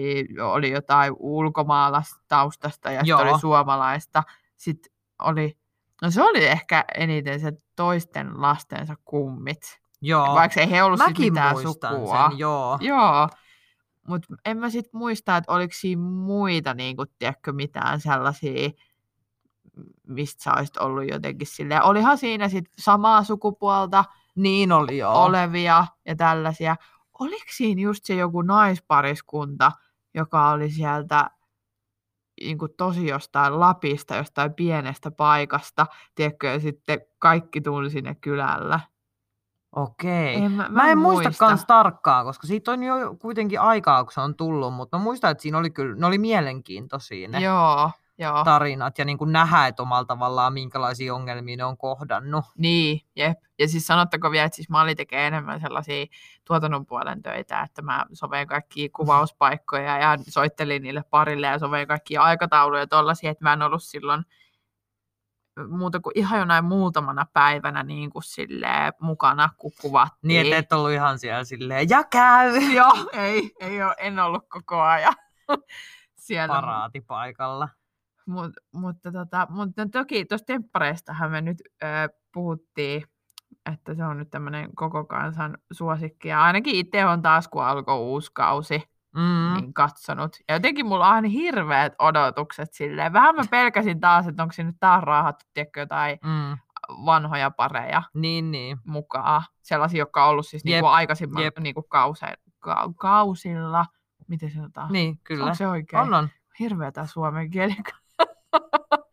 oli jotain ulkomaalaistaustasta ja sitten oli suomalaista. Sitten oli, no se oli ehkä eniten se toisten lastensa kummit. Joo, Vaikka ei he ollut mäkin mitään sukua. sen, joo. Joo, mutta en mä sit muista, että oliko siinä muita, niin kuin, tiedätkö, mitään sellaisia, mistä sä olisit ollut jotenkin silleen. Olihan siinä sit samaa sukupuolta Niin oli joo. olevia ja tällaisia. Oliko siinä just se joku naispariskunta, joka oli sieltä niin kuin tosi jostain Lapista, jostain pienestä paikasta, tiedätkö, ja sitten kaikki tunsi ne kylällä. Okei. En mä- mä, mä en muista muista. kans tarkkaan, koska siitä on jo kuitenkin aikaa, kun se on tullut, mutta mä muistan, että siinä oli kyllä, ne oli mielenkiintoisia ne Joo, joo. tarinat ja niin kuin nähdä, että omalla tavallaan minkälaisia ongelmia ne on kohdannut. Niin, jep. Ja siis sanottako vielä, että siis Mali tekee enemmän sellaisia tuotannon puolen töitä, että mä soven kaikkia kuvauspaikkoja ja soittelin niille parille ja soven kaikkia aikatauluja tollaisia, että mä en ollut silloin muuta kuin ihan jonain muutamana päivänä niin kuin silleen mukana, kun kuvattiin. Niin, että et ollut ihan siellä silleen, ja käy! Joo, ei, ei ole, en ollut koko ajan siellä. Paraatipaikalla. Mut, mutta, tota, mutta toki tuosta temppareistahan me nyt ö, puhuttiin, että se on nyt tämmöinen koko kansan suosikki. Ja ainakin itse on taas, kun alkoi uusi kausi, Mm. niin katsonut. Ja jotenkin mulla on hirveät odotukset silleen. Vähän mä pelkäsin taas, että onko siinä nyt taas raahattu, tiedätkö, jotain Mm. vanhoja pareja Niin, niin. mukaan. Sellaisia, jotka on ollut siis Jep, niinku aikaisemman jep. niinku kause, ka, kausilla. Miten se sanotaan? Niin, kyllä. Onko se oikein? On, on. hirveä tää suomen kieli.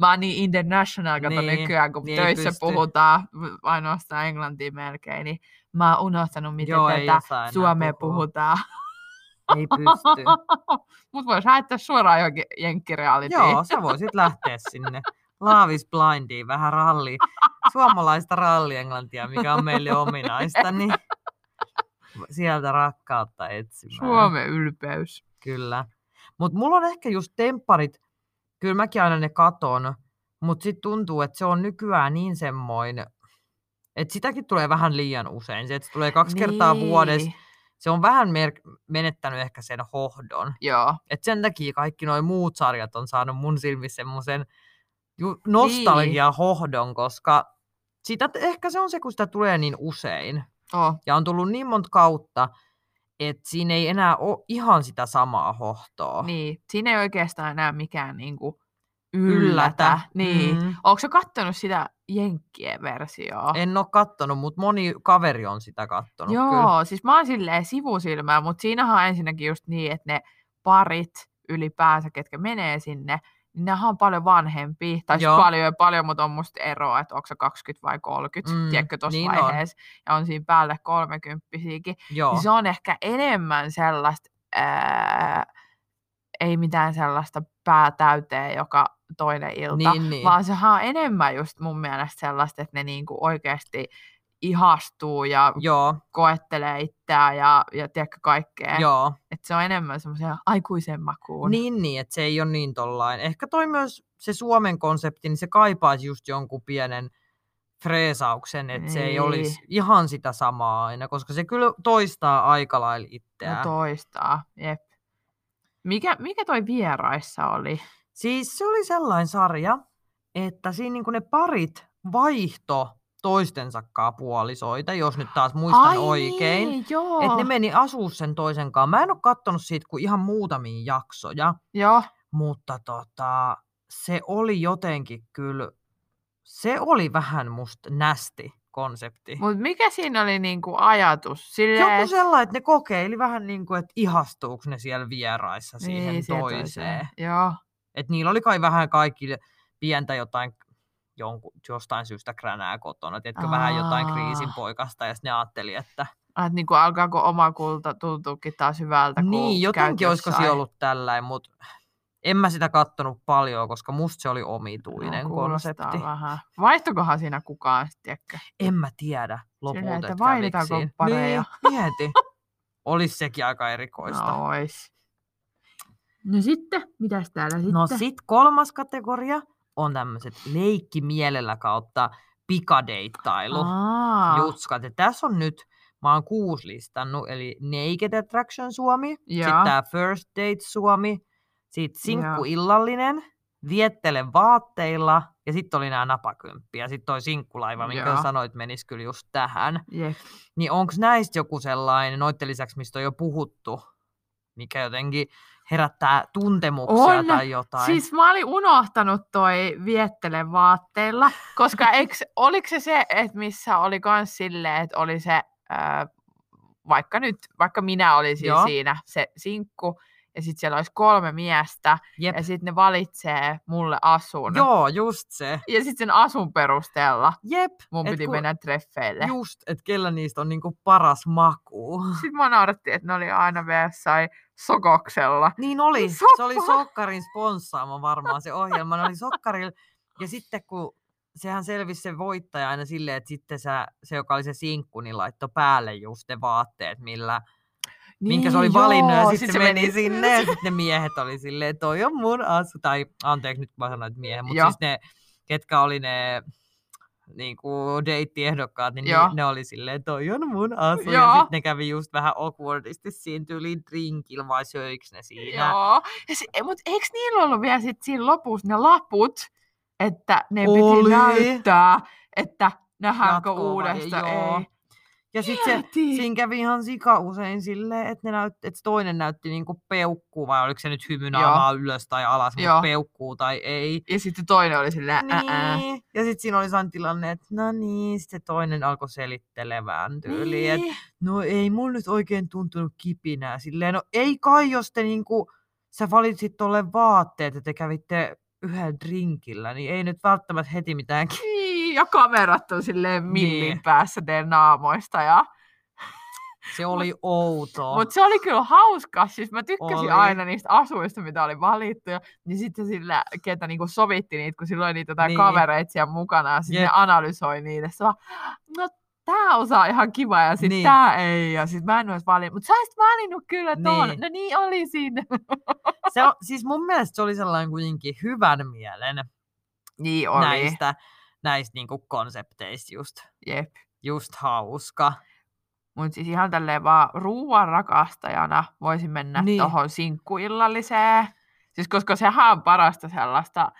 Mä oon niin international, kato Niin, nykyään, kun niin töissä pysty. puhutaan ainoastaan englantia melkein, niin mä oon unohtanut, miten Joo, tätä suomea puhua. puhutaan. Ei pysty. Mut vois lähettää suoraan johonkin jenkkirealitiin. Joo, sä voisit lähteä sinne. Love is blindiin, vähän ralli, suomalaista rallienglantia, mikä on meille ominaista, niin sieltä rakkautta etsimään. Suomen ylpeys. Kyllä. Mutta mulla on ehkä just tempparit, kyllä mäkin aina ne katon, mutta sitten tuntuu, että se on nykyään niin semmoinen, että sitäkin tulee vähän liian usein. Se, että se tulee kaksi niin. kertaa vuodessa, se on vähän mer- menettänyt ehkä sen hohdon. Joo. Et sen takia kaikki nuo muut sarjat on saanut mun silmissä semmoisen nostalgia-hohdon, koska sitä, ehkä se on se, kun sitä tulee niin usein. Oh. Ja on tullut niin monta kautta, että siinä ei enää ole ihan sitä samaa hohtoa. Niin, siinä ei oikeastaan enää mikään niinku yllätä. yllätä. Niin. Mm. Onko sä kattonut sitä Jenkkien versioa? En ole kattonut, mutta moni kaveri on sitä kattonut. Joo, kyllä. siis mä oon silleen sivusilmää, mutta siinähän on ensinnäkin just niin, että ne parit ylipäänsä, ketkä menee sinne, nehän on paljon vanhempia, tai siis paljon ja paljon, mutta on musta eroa, että onko se 20 vai 30, mm, tiedätkö, tuossa niin vaiheessa, on. ja on siinä päälle 30 Joo. Niin se on ehkä enemmän sellaista, ää, ei mitään sellaista päätäyteen joka toinen ilta, niin, niin. vaan sehän on enemmän just mun mielestä sellaista, että ne niinku oikeasti ihastuu ja Joo. koettelee itseään ja, ja tiedätkö kaikkea. Joo. Että se on enemmän semmoisen aikuisen makuun. Niin, niin, että se ei ole niin tollain. Ehkä toi myös se Suomen konsepti, niin se kaipaisi just jonkun pienen freesauksen, että se ei Niin. olisi ihan sitä samaa aina, koska se kyllä toistaa aika lailla itseään. No toistaa, jep. Mikä, mikä toi vieraissa oli? Siis se oli sellainen sarja, että siinä niin ne parit vaihto toistensa puolisoita, jos nyt taas muistan Ai oikein. Niin, joo. Että ne meni asuu sen toisen kanssa. Mä en ole kattonut siitä kuin ihan muutamia jaksoja, joo. mutta tota, se oli jotenkin kyllä, se oli vähän musta nästi konsepti. Mutta mikä siinä oli niinku ajatus? Silleen, Joku et- sellainen, että ne kokeili vähän niin kuin, että ihastuuko ne siellä vieraissa siihen Niin, siihen toiseen. Joo. Että niillä oli kai vähän kaikille pientä jotain jonkun, jostain syystä kränää kotona, tiedätkö, vähän jotain kriisin poikasta, ja sitten ne ajatteli, että Että niinku alkaako oma kulta tuntuukin taas hyvältä, kun niin, jotenkin olisiko se ollut tällainen, mutta en mä sitä kattonut paljon, koska musta se oli omituinen No, konsepti. Vähän. Vaihtokohan siinä kukaan, tiedätkö? En mä tiedä lopulta, että vaihdetaanko pareja? Niin, mieti. Olisi sekin aika erikoista. No, ois. No sitten, mitäs täällä sitten? No sit kolmas kategoria on tämmöiset leikkimielellä kautta pikadeittailu. Aa, Jutskat. Ja tässä on nyt, mä oon kuusi listannut, eli Naked Attraction Suomi, sitten tää First Date Suomi, sitten Sinkku illallinen, Viettele vaatteilla, ja sitten oli nämä napakymppi, ja sitten toi sinkkulaiva, minkä Joo. sanoit, menisi kyllä just tähän. Jep. Niin onko näistä joku sellainen, noitten lisäksi, mistä on jo puhuttu, mikä jotenkin herättää tuntemuksia On. tai jotain? Siis mä olin unohtanut toi viettele vaatteilla, koska eiks, oliko se se, että missä oli kans silleen, että oli se, ää, vaikka nyt, vaikka minä olisin Joo. siinä se sinkku, ja sitten siellä olisi kolme miestä, Jep. ja sitten ne valitsee mulle asun. Joo, just se. Ja sitten sen asun perusteella Jep. mun Et piti kun- mennä treffeille. Just, että kellä niistä on niinku paras maku. Sitten mä naurattiin, että ne oli aina vielä jossain sokoksella. Niin oli. Se oli. Sokkarin sponssaama varmaan se ohjelma. Ne oli Sokkarilla. Ja sitten kun sehän selvisi se voittaja aina silleen, että sitten se, se joka oli se sinkku, niin laittoi päälle just ne vaatteet, millä, minkä se oli valinnut. Ja sitten sit se meni sinne ja sitten ne miehet oli silleen, toi on mun asu. Tai anteeksi nyt mä sanoin, että miehen, mutta Joo. siis ne, ketkä oli ne niin kuin deittiehdokkaat, niin Joo. ne, ne oli silleen, toi on mun asu. Ja Joo. sitten ne kävi just vähän awkwardisti siinä tyyliin drinkillä, vai söikö ne siinä. Joo. Ja si- mutta eikö niillä ollut vielä sit siinä lopussa ne laput, että ne Oli. piti näyttää, että nähdäänkö uudestaan? joo. Ei. Ja sitten se, siinä kävi ihan sika usein silleen, että, ne näytti, että toinen näytti niinku peukkuu, vai oliko se nyt hymynaamaa ylös tai alas, mutta peukkuu tai ei. Ja sitten toinen oli silleen, ää, ää. Niin. Ja sitten siinä oli sellainen tilanne, että no niin, sitten toinen alkoi selittelevään tyyliin, että Niin. no ei mulla nyt oikein tuntunut kipinää. Silleen, no ei kai, jos te niinku, sä valitsit tolle vaatteet, että te kävitte yhdellä drinkillä, niin ei nyt välttämättä heti mitään ki- Niin, ja kamerat on silleen millin Niin. päässä teidän naamoista ja Se oli outoa. Mutta se oli kyllä hauska, siis mä tykkäsin Oli. aina niistä asuista, mitä oli valittu. Ja niin sitten sillä, ketä niinku sovitti niitä, kun silloin niitä jotain Niin. kavereita siellä mukana, ja sitten ne analysoi niitä. Se no tää osaa ihan kiva, ja sitten Niin. tää ei, ja sitten mä en olisi valinnut. Mutta sä olisit valinnut kyllä ton. Niin. No niin olisin. Se on, siis mun mielestä se oli sellainen kuitenkin hyvän mielen niin oli. näistä, näistä niinku konsepteista just, Jep. just hauska. Mutta siis ihan tälleen vaan ruuan rakastajana voisin mennä Niin. tuohon sinkkuillalliseen. Siis koska sehän on parasta sellaista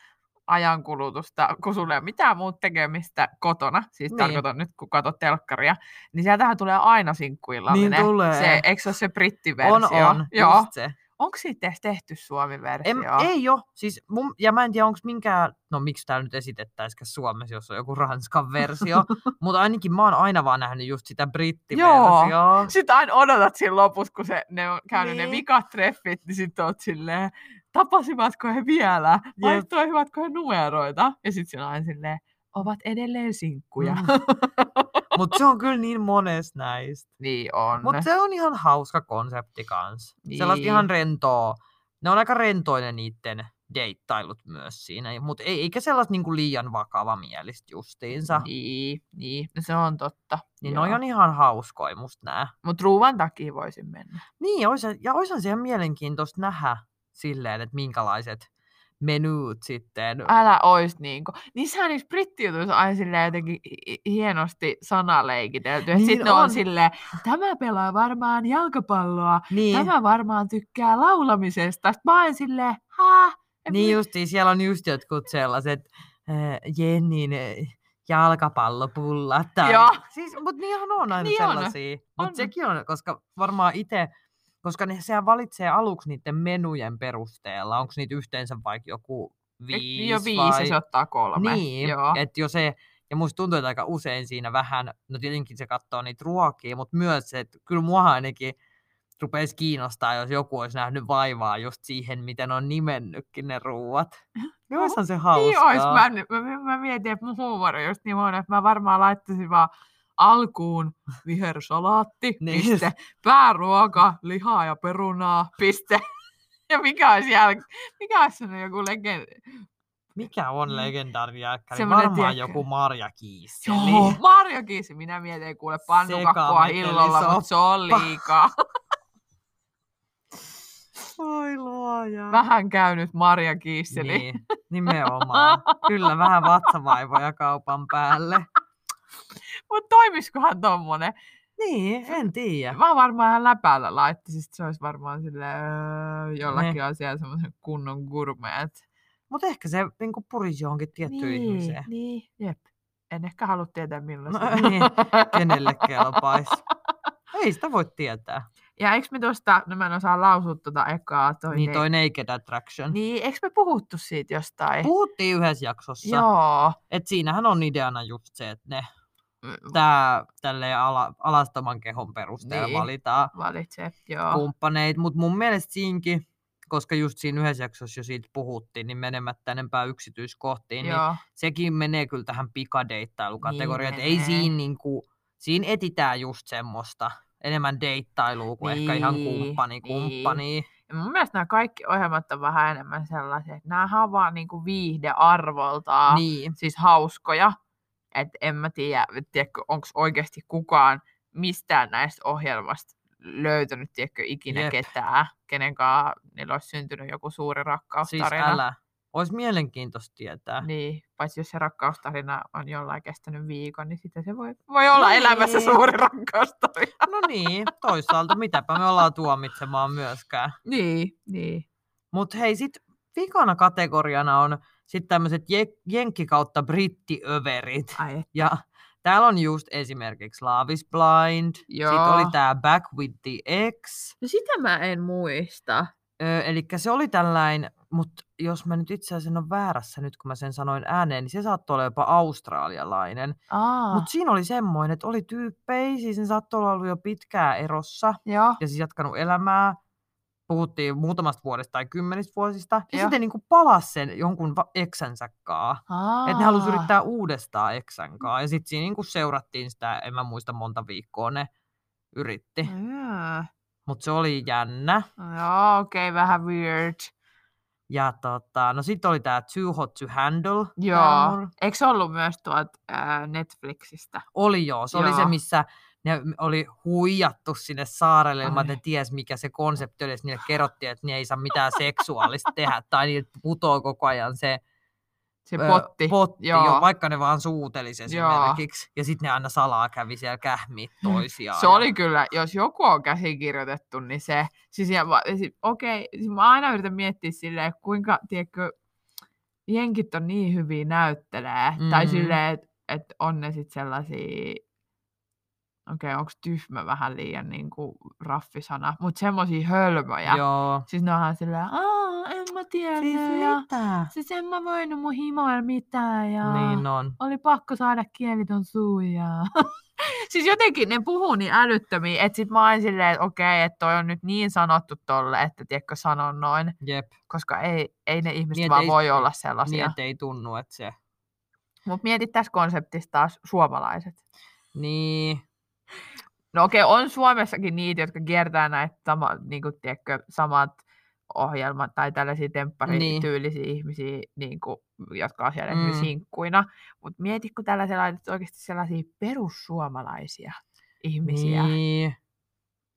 ajankulutusta, kun sulla ei ole mitään muuta tekemistä kotona, siis niin. tarkoitan nyt kun katsot telkkaria, niin sieltähän tulee aina sinkkuillallinen. Niin tulee. Se, eikö se ole se brittiversio? On, on, Joo. just se. Onko siitä edes tehty Suomi-versio? En, ei ole. Siis mun, ja mä en tiedä, onko minkään, no miksi täällä nyt esitettäisikään Suomessa, jos on joku Ranskan versio, mutta ainakin mä oon aina vaan nähnyt just sitä brittiversiota. Sitten aina odotat siinä lopussa, kun se, ne on käynyt. Niin. ne vikat treffit, niin sitten oot silleen, tapasivatko he vielä? Vaihtoivatko he numeroita? Ja sitten siinä on aina silleen, ovat edelleen sinkkuja. Mm. Mutta se on kyllä niin monesta näistä. niin on. Mutta se on ihan hauska konsepti kans. Niin. Sellaista ihan rentoa. Ne on aika rentoinen niiden deittailut myös siinä. Mutta ei, eikä sellaista niinku liian vakava mielistä justiinsa. Niin, Niin, niin, no se on totta. niin noi on ihan hauskoja musta nää. Mutta ruuan takia voisin mennä. Niin, ois, ja olisihan se ihan mielenkiintoista nähdä silleen, että minkälaiset menuut sitten. Älä ois niinku. Niissähän niissä brittijutuissa on aina silleen jotenkin hi- hienosti sanaleikitelty. Niin sitten on on. silleen, tämä pelaa varmaan jalkapalloa, niin, tämä varmaan tykkää laulamisesta. Sitten mä oon silleen? En niin justiin, siellä on just jotkut sellaiset äh, Jennin jalkapallopullat. Tai... Joo. Siis, mutta niinhän on aina Niin sellaisia. Mutta sekin on, koska varmaan itse, koska ne, sehän valitsee aluksi niiden menujen perusteella. Onko niitä yhteensä vaikka joku Et- viisi Jo viisi vai... se ottaa kolme. Niin, että jo se, ja musta tuntuu, että aika usein siinä vähän, no tietenkin se katsoo niitä ruokia, mutta myös se, että kyllä mua ainakin rupeisi kiinnostaa, jos joku olisi nähnyt vaivaa just siihen, miten on nimennytkin ne ruuat. Niin olisihan se hauskaa. Niin ois. Mä, mä, mä, mietin, että mun huumori on just niin huono, että mä varmaan laittaisin vaan alkuun vihersalaatti, Niin. piste, pääruoka, lihaa ja perunaa, piste. Ja mikä olisi jäl... mikä olisi joku legend... Mikä on legendaarinen jälkkäri? Varmaan tiedätkö- joku Marja Kiisseli. Joo, Marjo Kiisi, minä mietin kuule pannukakkua illolla, mutta se on liikaa. Oi luoja. Vähän käynyt Marja Kiisseli. Niin, nimenomaan. Kyllä, vähän vatsavaivoja kaupan päälle. Mutta toimiskohan tommonen? Niin, en tiedä. Mä varmaan ihan läpäällä laittaisin, se olisi varmaan sille öö, jollakin asialla semmoisen kunnon gourmet. Mutta ehkä se niinku purisi johonkin tiettyyn ihmiseen. niin, jep. En ehkä halua tietää milloin No, niin, kenelle kelpaisi. Ei sitä voi tietää. Ja eikö me tuosta, no mä en osaa lausua tuota ekaa, toi, Niin ne- toi Naked Attraction. niin eikö me puhuttu siitä jostain? Puhuttiin yhdessä jaksossa. Joo. Et siinähän on ideana just se, että ne Tää tälleen ala, alastoman kehon perusteella Niin. valitaan Valitse, joo. kumppaneita. Mutta mun mielestä siinkin, koska just siinä yhdessä jaksossa jo siitä puhuttiin, niin menemättä enempää yksityiskohtiin, niin Joo. sekin menee kyllä tähän pikadeittailukategoriaan. Niin Niin ei siinä niinku, siinä etitään just semmoista enemmän deittailua kuin ehkä ihan Niin, kumppani niin. kumppani. Ja mun mielestä nämä kaikki ohjelmat on vähän enemmän sellaisia, että nämähän on vaan niinku viihdearvoltaan Niin. siis hauskoja. Että en mä tiedä, tiedätkö, onko oikeasti kukaan mistään näistä ohjelmasta löytänyt, tiedätkö, ikinä Jep. ketään, kenen kanssa niillä olisi syntynyt joku suuri Siis rakkaustarina. älä. Olisi mielenkiintoista tietää. Niin, paitsi jos se rakkaustarina on jollain kestänyt viikon, niin sitten se voi, voi olla No elämässä niin. suuri rakkaustarina. No niin, toisaalta mitäpä me ollaan tuomitsemaan myöskään. Niin, niin. Mutta hei, sit vikana kategoriana on sitten tämmöiset je- jenkki kautta brittiöverit. Ai, Ja täällä on just esimerkiksi Love is Blind. Joo. Sitten oli tää Back with the Ex. no sitä mä en muista. Eli se oli tällainen, mutta jos mä nyt itse asiassa on väärässä nyt, kun mä sen sanoin ääneen, niin se saattoi olla jopa australialainen. Mutta siinä oli semmoinen, että oli tyyppejä, siis ne saattoi olla ollut jo pitkään erossa joo. ja siis jatkanut elämää. Puhuttiin muutamasta vuodesta tai kymmenistä vuosista. Ja Joo. sitten niinku palasi sen jonkun va- eksänsä kaa. Että ne halusi yrittää uudestaan eksän kaa. Ja sitten siinä niinku seurattiin sitä, en mä muista monta viikkoa ne yritti. Jaa. Mutta se oli jännä. Joo, okei, okay, vähän weird. Ja tota, no sitten oli tämä Too Hot to Handle. Joo. Eikö se ollut myös tuolta ää, Netflixistä? Oli joo, se oli se, Joo. missä ne oli huijattu sinne saarelle ilman, että ne ties mikä se konsepti oli. Niille kerrottiin, että ne ei saa mitään seksuaalista tehdä, tai niiltä putoo koko ajan se Se ö, potti. potti Joo. jo, vaikka ne vaan suutelisi Joo. esimerkiksi. Ja sitten ne aina salaa kävi siellä kähmiä toisiaan. Se oli kyllä, jos joku on käsikirjoitettu, niin se, siis ja, va- si- okei, siis mä aina yritän miettiä silleen, kuinka, tiedätkö, jenkit on niin hyviä näyttelee, mm-hmm. tai silleen, että et on ne sitten sellaisia, okei, onko tyhmä vähän liian niin kuin raffisana, mutta semmoisia hölmöjä. Joo. Siis ne onhan silleen, aa, en mä tiedä, Siis ja mitä? siis en mä voinut mun himoilla mitään, ja Niin on. oli pakko saada kieliton suu ja... siis jotenkin ne puhuu niin älyttömiä, että sit mä oon silleen, että okei, että toi on nyt niin sanottu tolle, että tiedätkö sanon noin, Jep. koska ei, ei ne ihmiset Niin, vaan ei- voi olla Niin, sellaisia. että ei tunnu, että se... Mutta mietit tässä konseptissa taas suomalaiset. Niin. No okei, on Suomessakin niitä, jotka kiertää näitä sama, niin kuin, tiedätkö, samat ohjelmat tai tällaisia tempparityylisiä niin. ihmisiä, niin kuin, jotka on siellä mm. Sinkkuina. Mutta mieti, kun tällaisella on oikeasti sellaisia perussuomalaisia ihmisiä. Niin.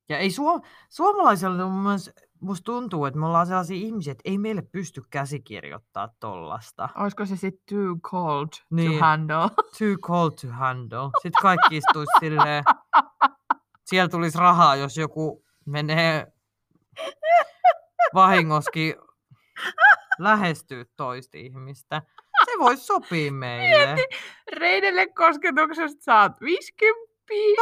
Ja ei suom- suomalaisilla on myös, musta tuntuu, että me ollaan sellaisia ihmisiä, että ei meille pysty käsikirjoittaa tollasta. Olisiko se sitten too cold Niin. to handle? Too cold to handle. Sitten kaikki istuisi silleen, siellä tulisi rahaa, jos joku menee vahingoskin lähestyy toista ihmistä. Se voisi sopia meille. Reidelle kosketuksesta saat 50.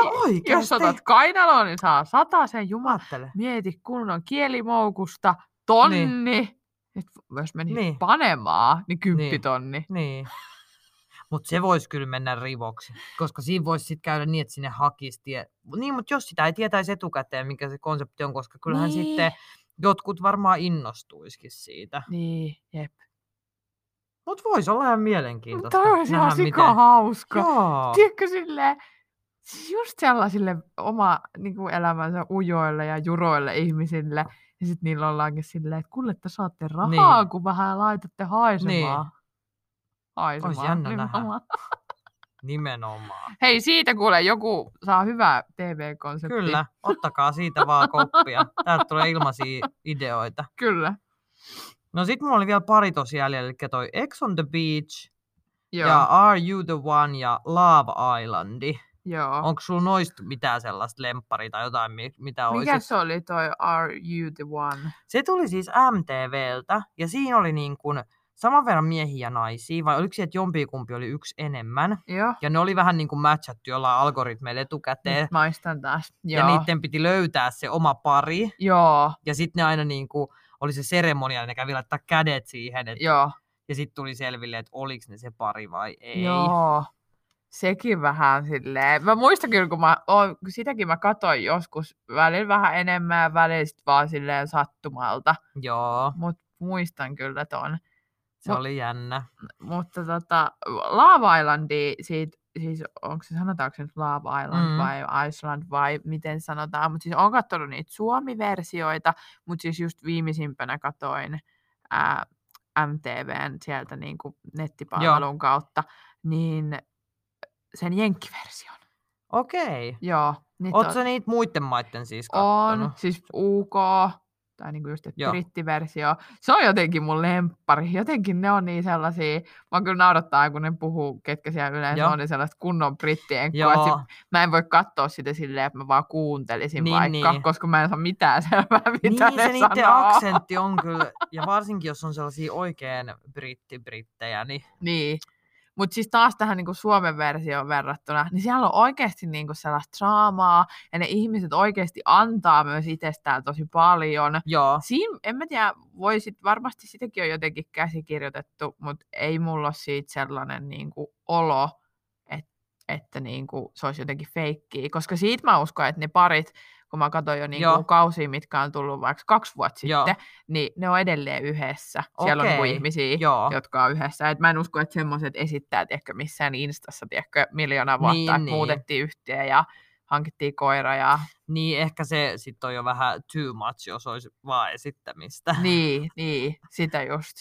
No oikeesti. Jos otat kainaloon, niin saa sata sen jumala. Ajattele. Mieti kunnon kielimoukusta, tonni. Niin. Et jos meni niin. Niin. panemaan, niin kymppitonni. Niin. Mutta se voisi kyllä mennä rivoksi, koska siinä voisi sitten käydä niin, että sinne hakisi tie... Niin, mutta jos sitä ei tietäisi etukäteen, mikä se konsepti on, koska kyllähän Niin. sitten jotkut varmaan innostuisikin siitä. Niin, jep. Mutta voisi olla ihan mielenkiintoista. Toi olisi ihan sika hauska. Joo. Tiedätkö silleen, siis just sellaisille oma niin kuin elämänsä ujoille ja juroille ihmisille. Ja sitten niillä ollaankin silleen, että kuule, te saatte rahaa, Niin. kun vähän laitatte haisemaan. Niin. Haisemaan. jännä nähdä. nimenomaan. Nimenomaan. Hei, siitä kuule, joku saa hyvää TV-konseptia. Kyllä, ottakaa siitä vaan koppia. Täältä tulee ilmaisia ideoita. Kyllä. No sit mulla oli vielä pari tosi jäljellä, eli toi Ex on the Beach Joo. ja Are You the One ja Love Islandi. Joo. Onko sulla noista mitään sellaista lempparia tai jotain, mi- mitä Mikä olisi? se oli toi Are You The One? Se tuli siis MTVltä ja siinä oli niin kuin saman verran miehiä ja naisia, vai oliko se, että jompikumpi oli yksi enemmän? Joo. Ja ne oli vähän niin kuin matchattu jollain algoritmeilla etukäteen. Nyt maistan taas. Ja Joo. niiden piti löytää se oma pari. Joo. Ja sitten ne aina niin kuin, oli se seremonia, ja ne kävi laittaa kädet siihen. Et, Joo. ja sitten tuli selville, että oliko ne se pari vai ei. Joo. Sekin vähän silleen. Mä muistan kyllä, kun mä kun sitäkin mä katoin joskus välillä vähän enemmän ja välillä sit vaan silleen sattumalta. Joo, Mut muistan kyllä ton. se Mut- oli jännä. Mutta tota, Love Islandi, siitä, siis onko se sanotaanko se nyt Love Island Mm. vai Iceland vai miten sanotaan, mutta siis on katsonut niitä suomi-versioita, mutta siis just viimeisimpänä katoin ää, MTVn sieltä niin kuin nettipalvelun kautta, niin sen jenkkiversion. Okei. Joo. Niin Oletko sä niitä muiden maiden siis on, kattonut? siis UK, tai niinku just, että brittiversio. Se on jotenkin mun lemppari. Jotenkin ne on niin sellaisia, mä kyllä naurattaa, kun ne puhuu, ketkä siellä yleensä Joo. on, niin sellaista kunnon brittienkkoa. Joo, Joo. Mä en voi katsoa sitä silleen, että mä vaan kuuntelisin Niin, vaikka, niin. koska mä en saa mitään selvää, mitä niin ne se niiden aksentti on kyllä, ja varsinkin jos on sellaisia oikein britti-brittejä, niin Niin. Mutta siis taas tähän niinku Suomen versioon verrattuna, niin siellä on oikeasti niinku sellaista draamaa, ja ne ihmiset oikeasti antaa myös itsestään tosi paljon. joo, Siinä, en mä tiedä, voisit, varmasti sitäkin on jotenkin käsikirjoitettu, mutta ei mulla ole siitä sellainen niin kuin, olo, että, että niin kuin, se olisi jotenkin feikkiä. Koska siitä mä uskon, että ne parit, kun mä katsoin jo niin Joo. kuin, kausia, mitkä on tullut vaikka kaksi vuotta Joo. sitten, niin ne on edelleen yhdessä. Siellä on niin ihmisiä, joo. jotka on yhdessä. Et mä en usko, että semmoiset esittää ehkä missään Instassa tiedätkö, miljoona vuotta, Niin, että niin. muutettiin yhtiö ja hankittiin koira ja Niin, ehkä se sitten on jo vähän too much, jos olisi vaan esittämistä. niin, niin, sitä just.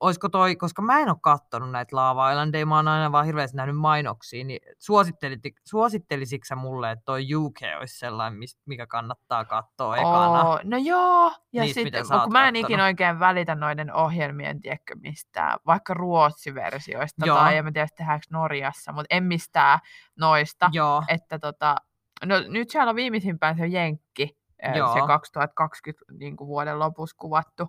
Olisiko toi, koska mä en ole kattonut näitä Lava Islandeja, mä oon aina vaan hirveästi nähnyt mainoksia, niin suosittelit- suosittelisitko sä mulle, että toi UK olisi sellainen, mikä kannattaa katsoa ekana? Oo, no joo, ja Niistä, sitten kun mä en ikinä kattonut. oikein välitä noiden ohjelmien, tiedätkö, mistään, vaikka ruotsiversioista Joo. tai en mä tiedä, tehdäänkö Norjassa, mutta en mistään noista. Joo, Että tota, no nyt siellä on viimeisimpään se Jenkki, Joo. se 2020 niin kuin vuoden lopussa kuvattu.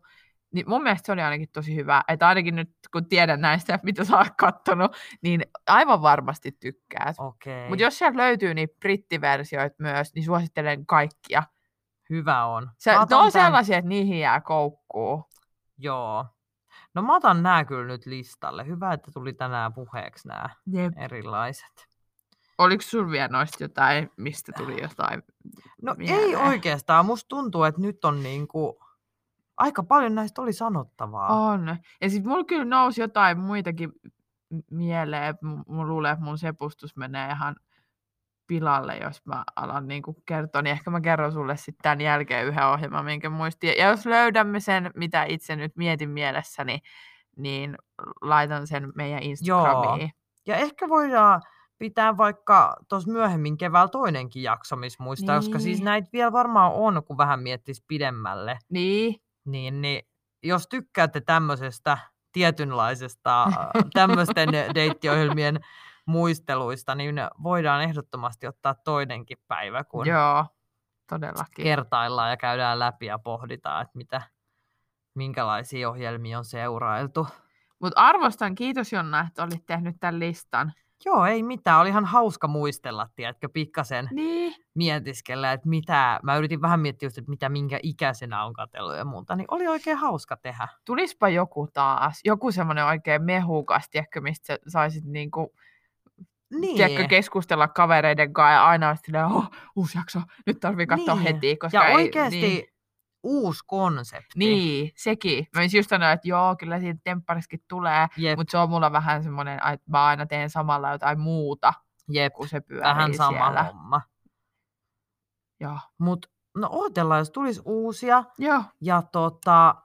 Niin mun mielestä se oli ainakin tosi hyvä. Että ainakin nyt kun tiedän näistä, mitä sä oot kattonut, niin aivan varmasti tykkäät. okei. Mutta jos sieltä löytyy niitä brittiversioita myös, niin suosittelen kaikkia. Hyvä on. Se, ne on tän- sellaisia, että niihin jää koukkuun. Joo. No mä otan nää kyllä nyt listalle. Hyvä, että tuli tänään puheeksi nämä Jep. erilaiset. Oliko sulla vielä noista jotain, mistä tuli jotain? No ei Mieleen. oikeastaan. Musta tuntuu, että nyt on niinku... Aika paljon näistä oli sanottavaa. On. Ja sitten mulla kyllä nousi jotain muitakin mieleen. Mä luulen, että mun sepustus menee ihan pilalle, jos mä alan niin kertoa, niin ehkä mä kerron sulle sitten tämän jälkeen yhden ohjelman, minkä muistin. Ja jos löydämme sen, mitä itse nyt mietin mielessäni, niin laitan sen meidän Instagramiin. Ja ehkä voidaan pitää vaikka tuossa myöhemmin keväällä toinenkin jakso, missä muistaa, niin. koska siis Niin. näitä vielä varmaan on, kun vähän miettisi pidemmälle. Niin, Niin, niin jos tykkäätte tämmöisestä tietynlaisesta äh, tämmöisten deittiohjelmien muisteluista, niin voidaan ehdottomasti ottaa toinenkin päivä, kun joo, todellakin. kertaillaan ja käydään läpi ja pohditaan, että mitä, minkälaisia ohjelmia on seurailtu. Mutta arvostan, kiitos Jonna, että olit tehnyt tämän listan. Joo, ei mitään. Oli ihan hauska muistella, tiedätkö, pikkasen Niin. mietiskellä, että mitä, mä yritin vähän miettiä just, että mitä minkä ikäisenä on katsellut ja muuta, niin oli oikein hauska tehdä. Tulispa joku taas, joku semmoinen oikein mehukas, tiedätkö, mistä sä saisit niinku, Niin, tiedätkö, keskustella kavereiden kanssa ja aina olisi silleen, oh, uusi jakso, nyt tarvii katsoa Niin. heti. Koska ja ei, oikeasti Niin, uusi konsepti. niin, sekin. Mä olisin just sanonut, että joo, kyllä siitä temppariskin tulee, Jep, mutta se on mulla vähän semmoinen, että mä aina teen samalla jotain muuta, jep, kun se pyörii vähän sama siellä. homma. Joo. Mutta no odotellaan, jos tulisi uusia. Joo. Ja tota,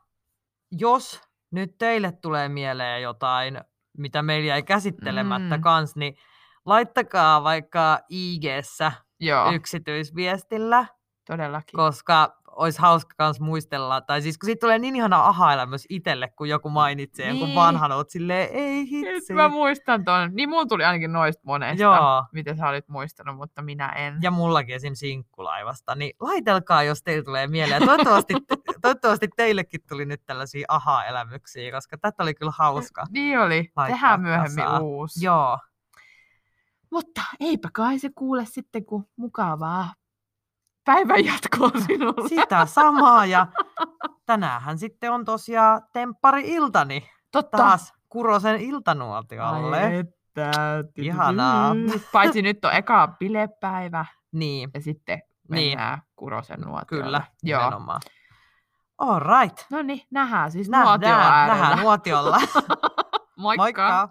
jos nyt teille tulee mieleen jotain, mitä meillä jäi käsittelemättä Mm. kans, niin laittakaa vaikka IG-ssä Joo, yksityisviestillä, todellakin. koska olisi hauska kans muistella, tai siis kun siitä tulee niin ihana aha-elämys itselle, kun joku mainitsee niin. jonkun Niin. vanhan, oot silleen, ei Nyt hitsi. mä muistan ton. Niin mulla tuli ainakin noista monesta, Joo. mitä sä olit muistanut, mutta minä en. Ja mullakin esim. sinkkulaivasta, niin laitelkaa, jos teille tulee mieleen. Toivottavasti, toivottavasti teillekin tuli nyt tällaisia aha-elämyksiä, koska tätä oli kyllä hauska. Niin oli. laittaa Tehdään myöhemmin kasaan. uusi. Joo, Mutta eipä kai se kuule sitten, kun mukavaa päivän jatkoa sinulle. sitä samaa. Ja tänäänhän sitten on tosiaan temppari-iltani Totta. taas Kurosen iltanuotiolle. Ai että. Ihanaa. Paitsi nyt on eka bilepäivä Niin, ja sitten Niin. mennään Kurosen nuotiolle. kyllä, Joo. nimenomaan. All right. No niin, nähdään siis Nähdään, nuotio äärellä. nähdään nuotiolla. Moikka. Moikka!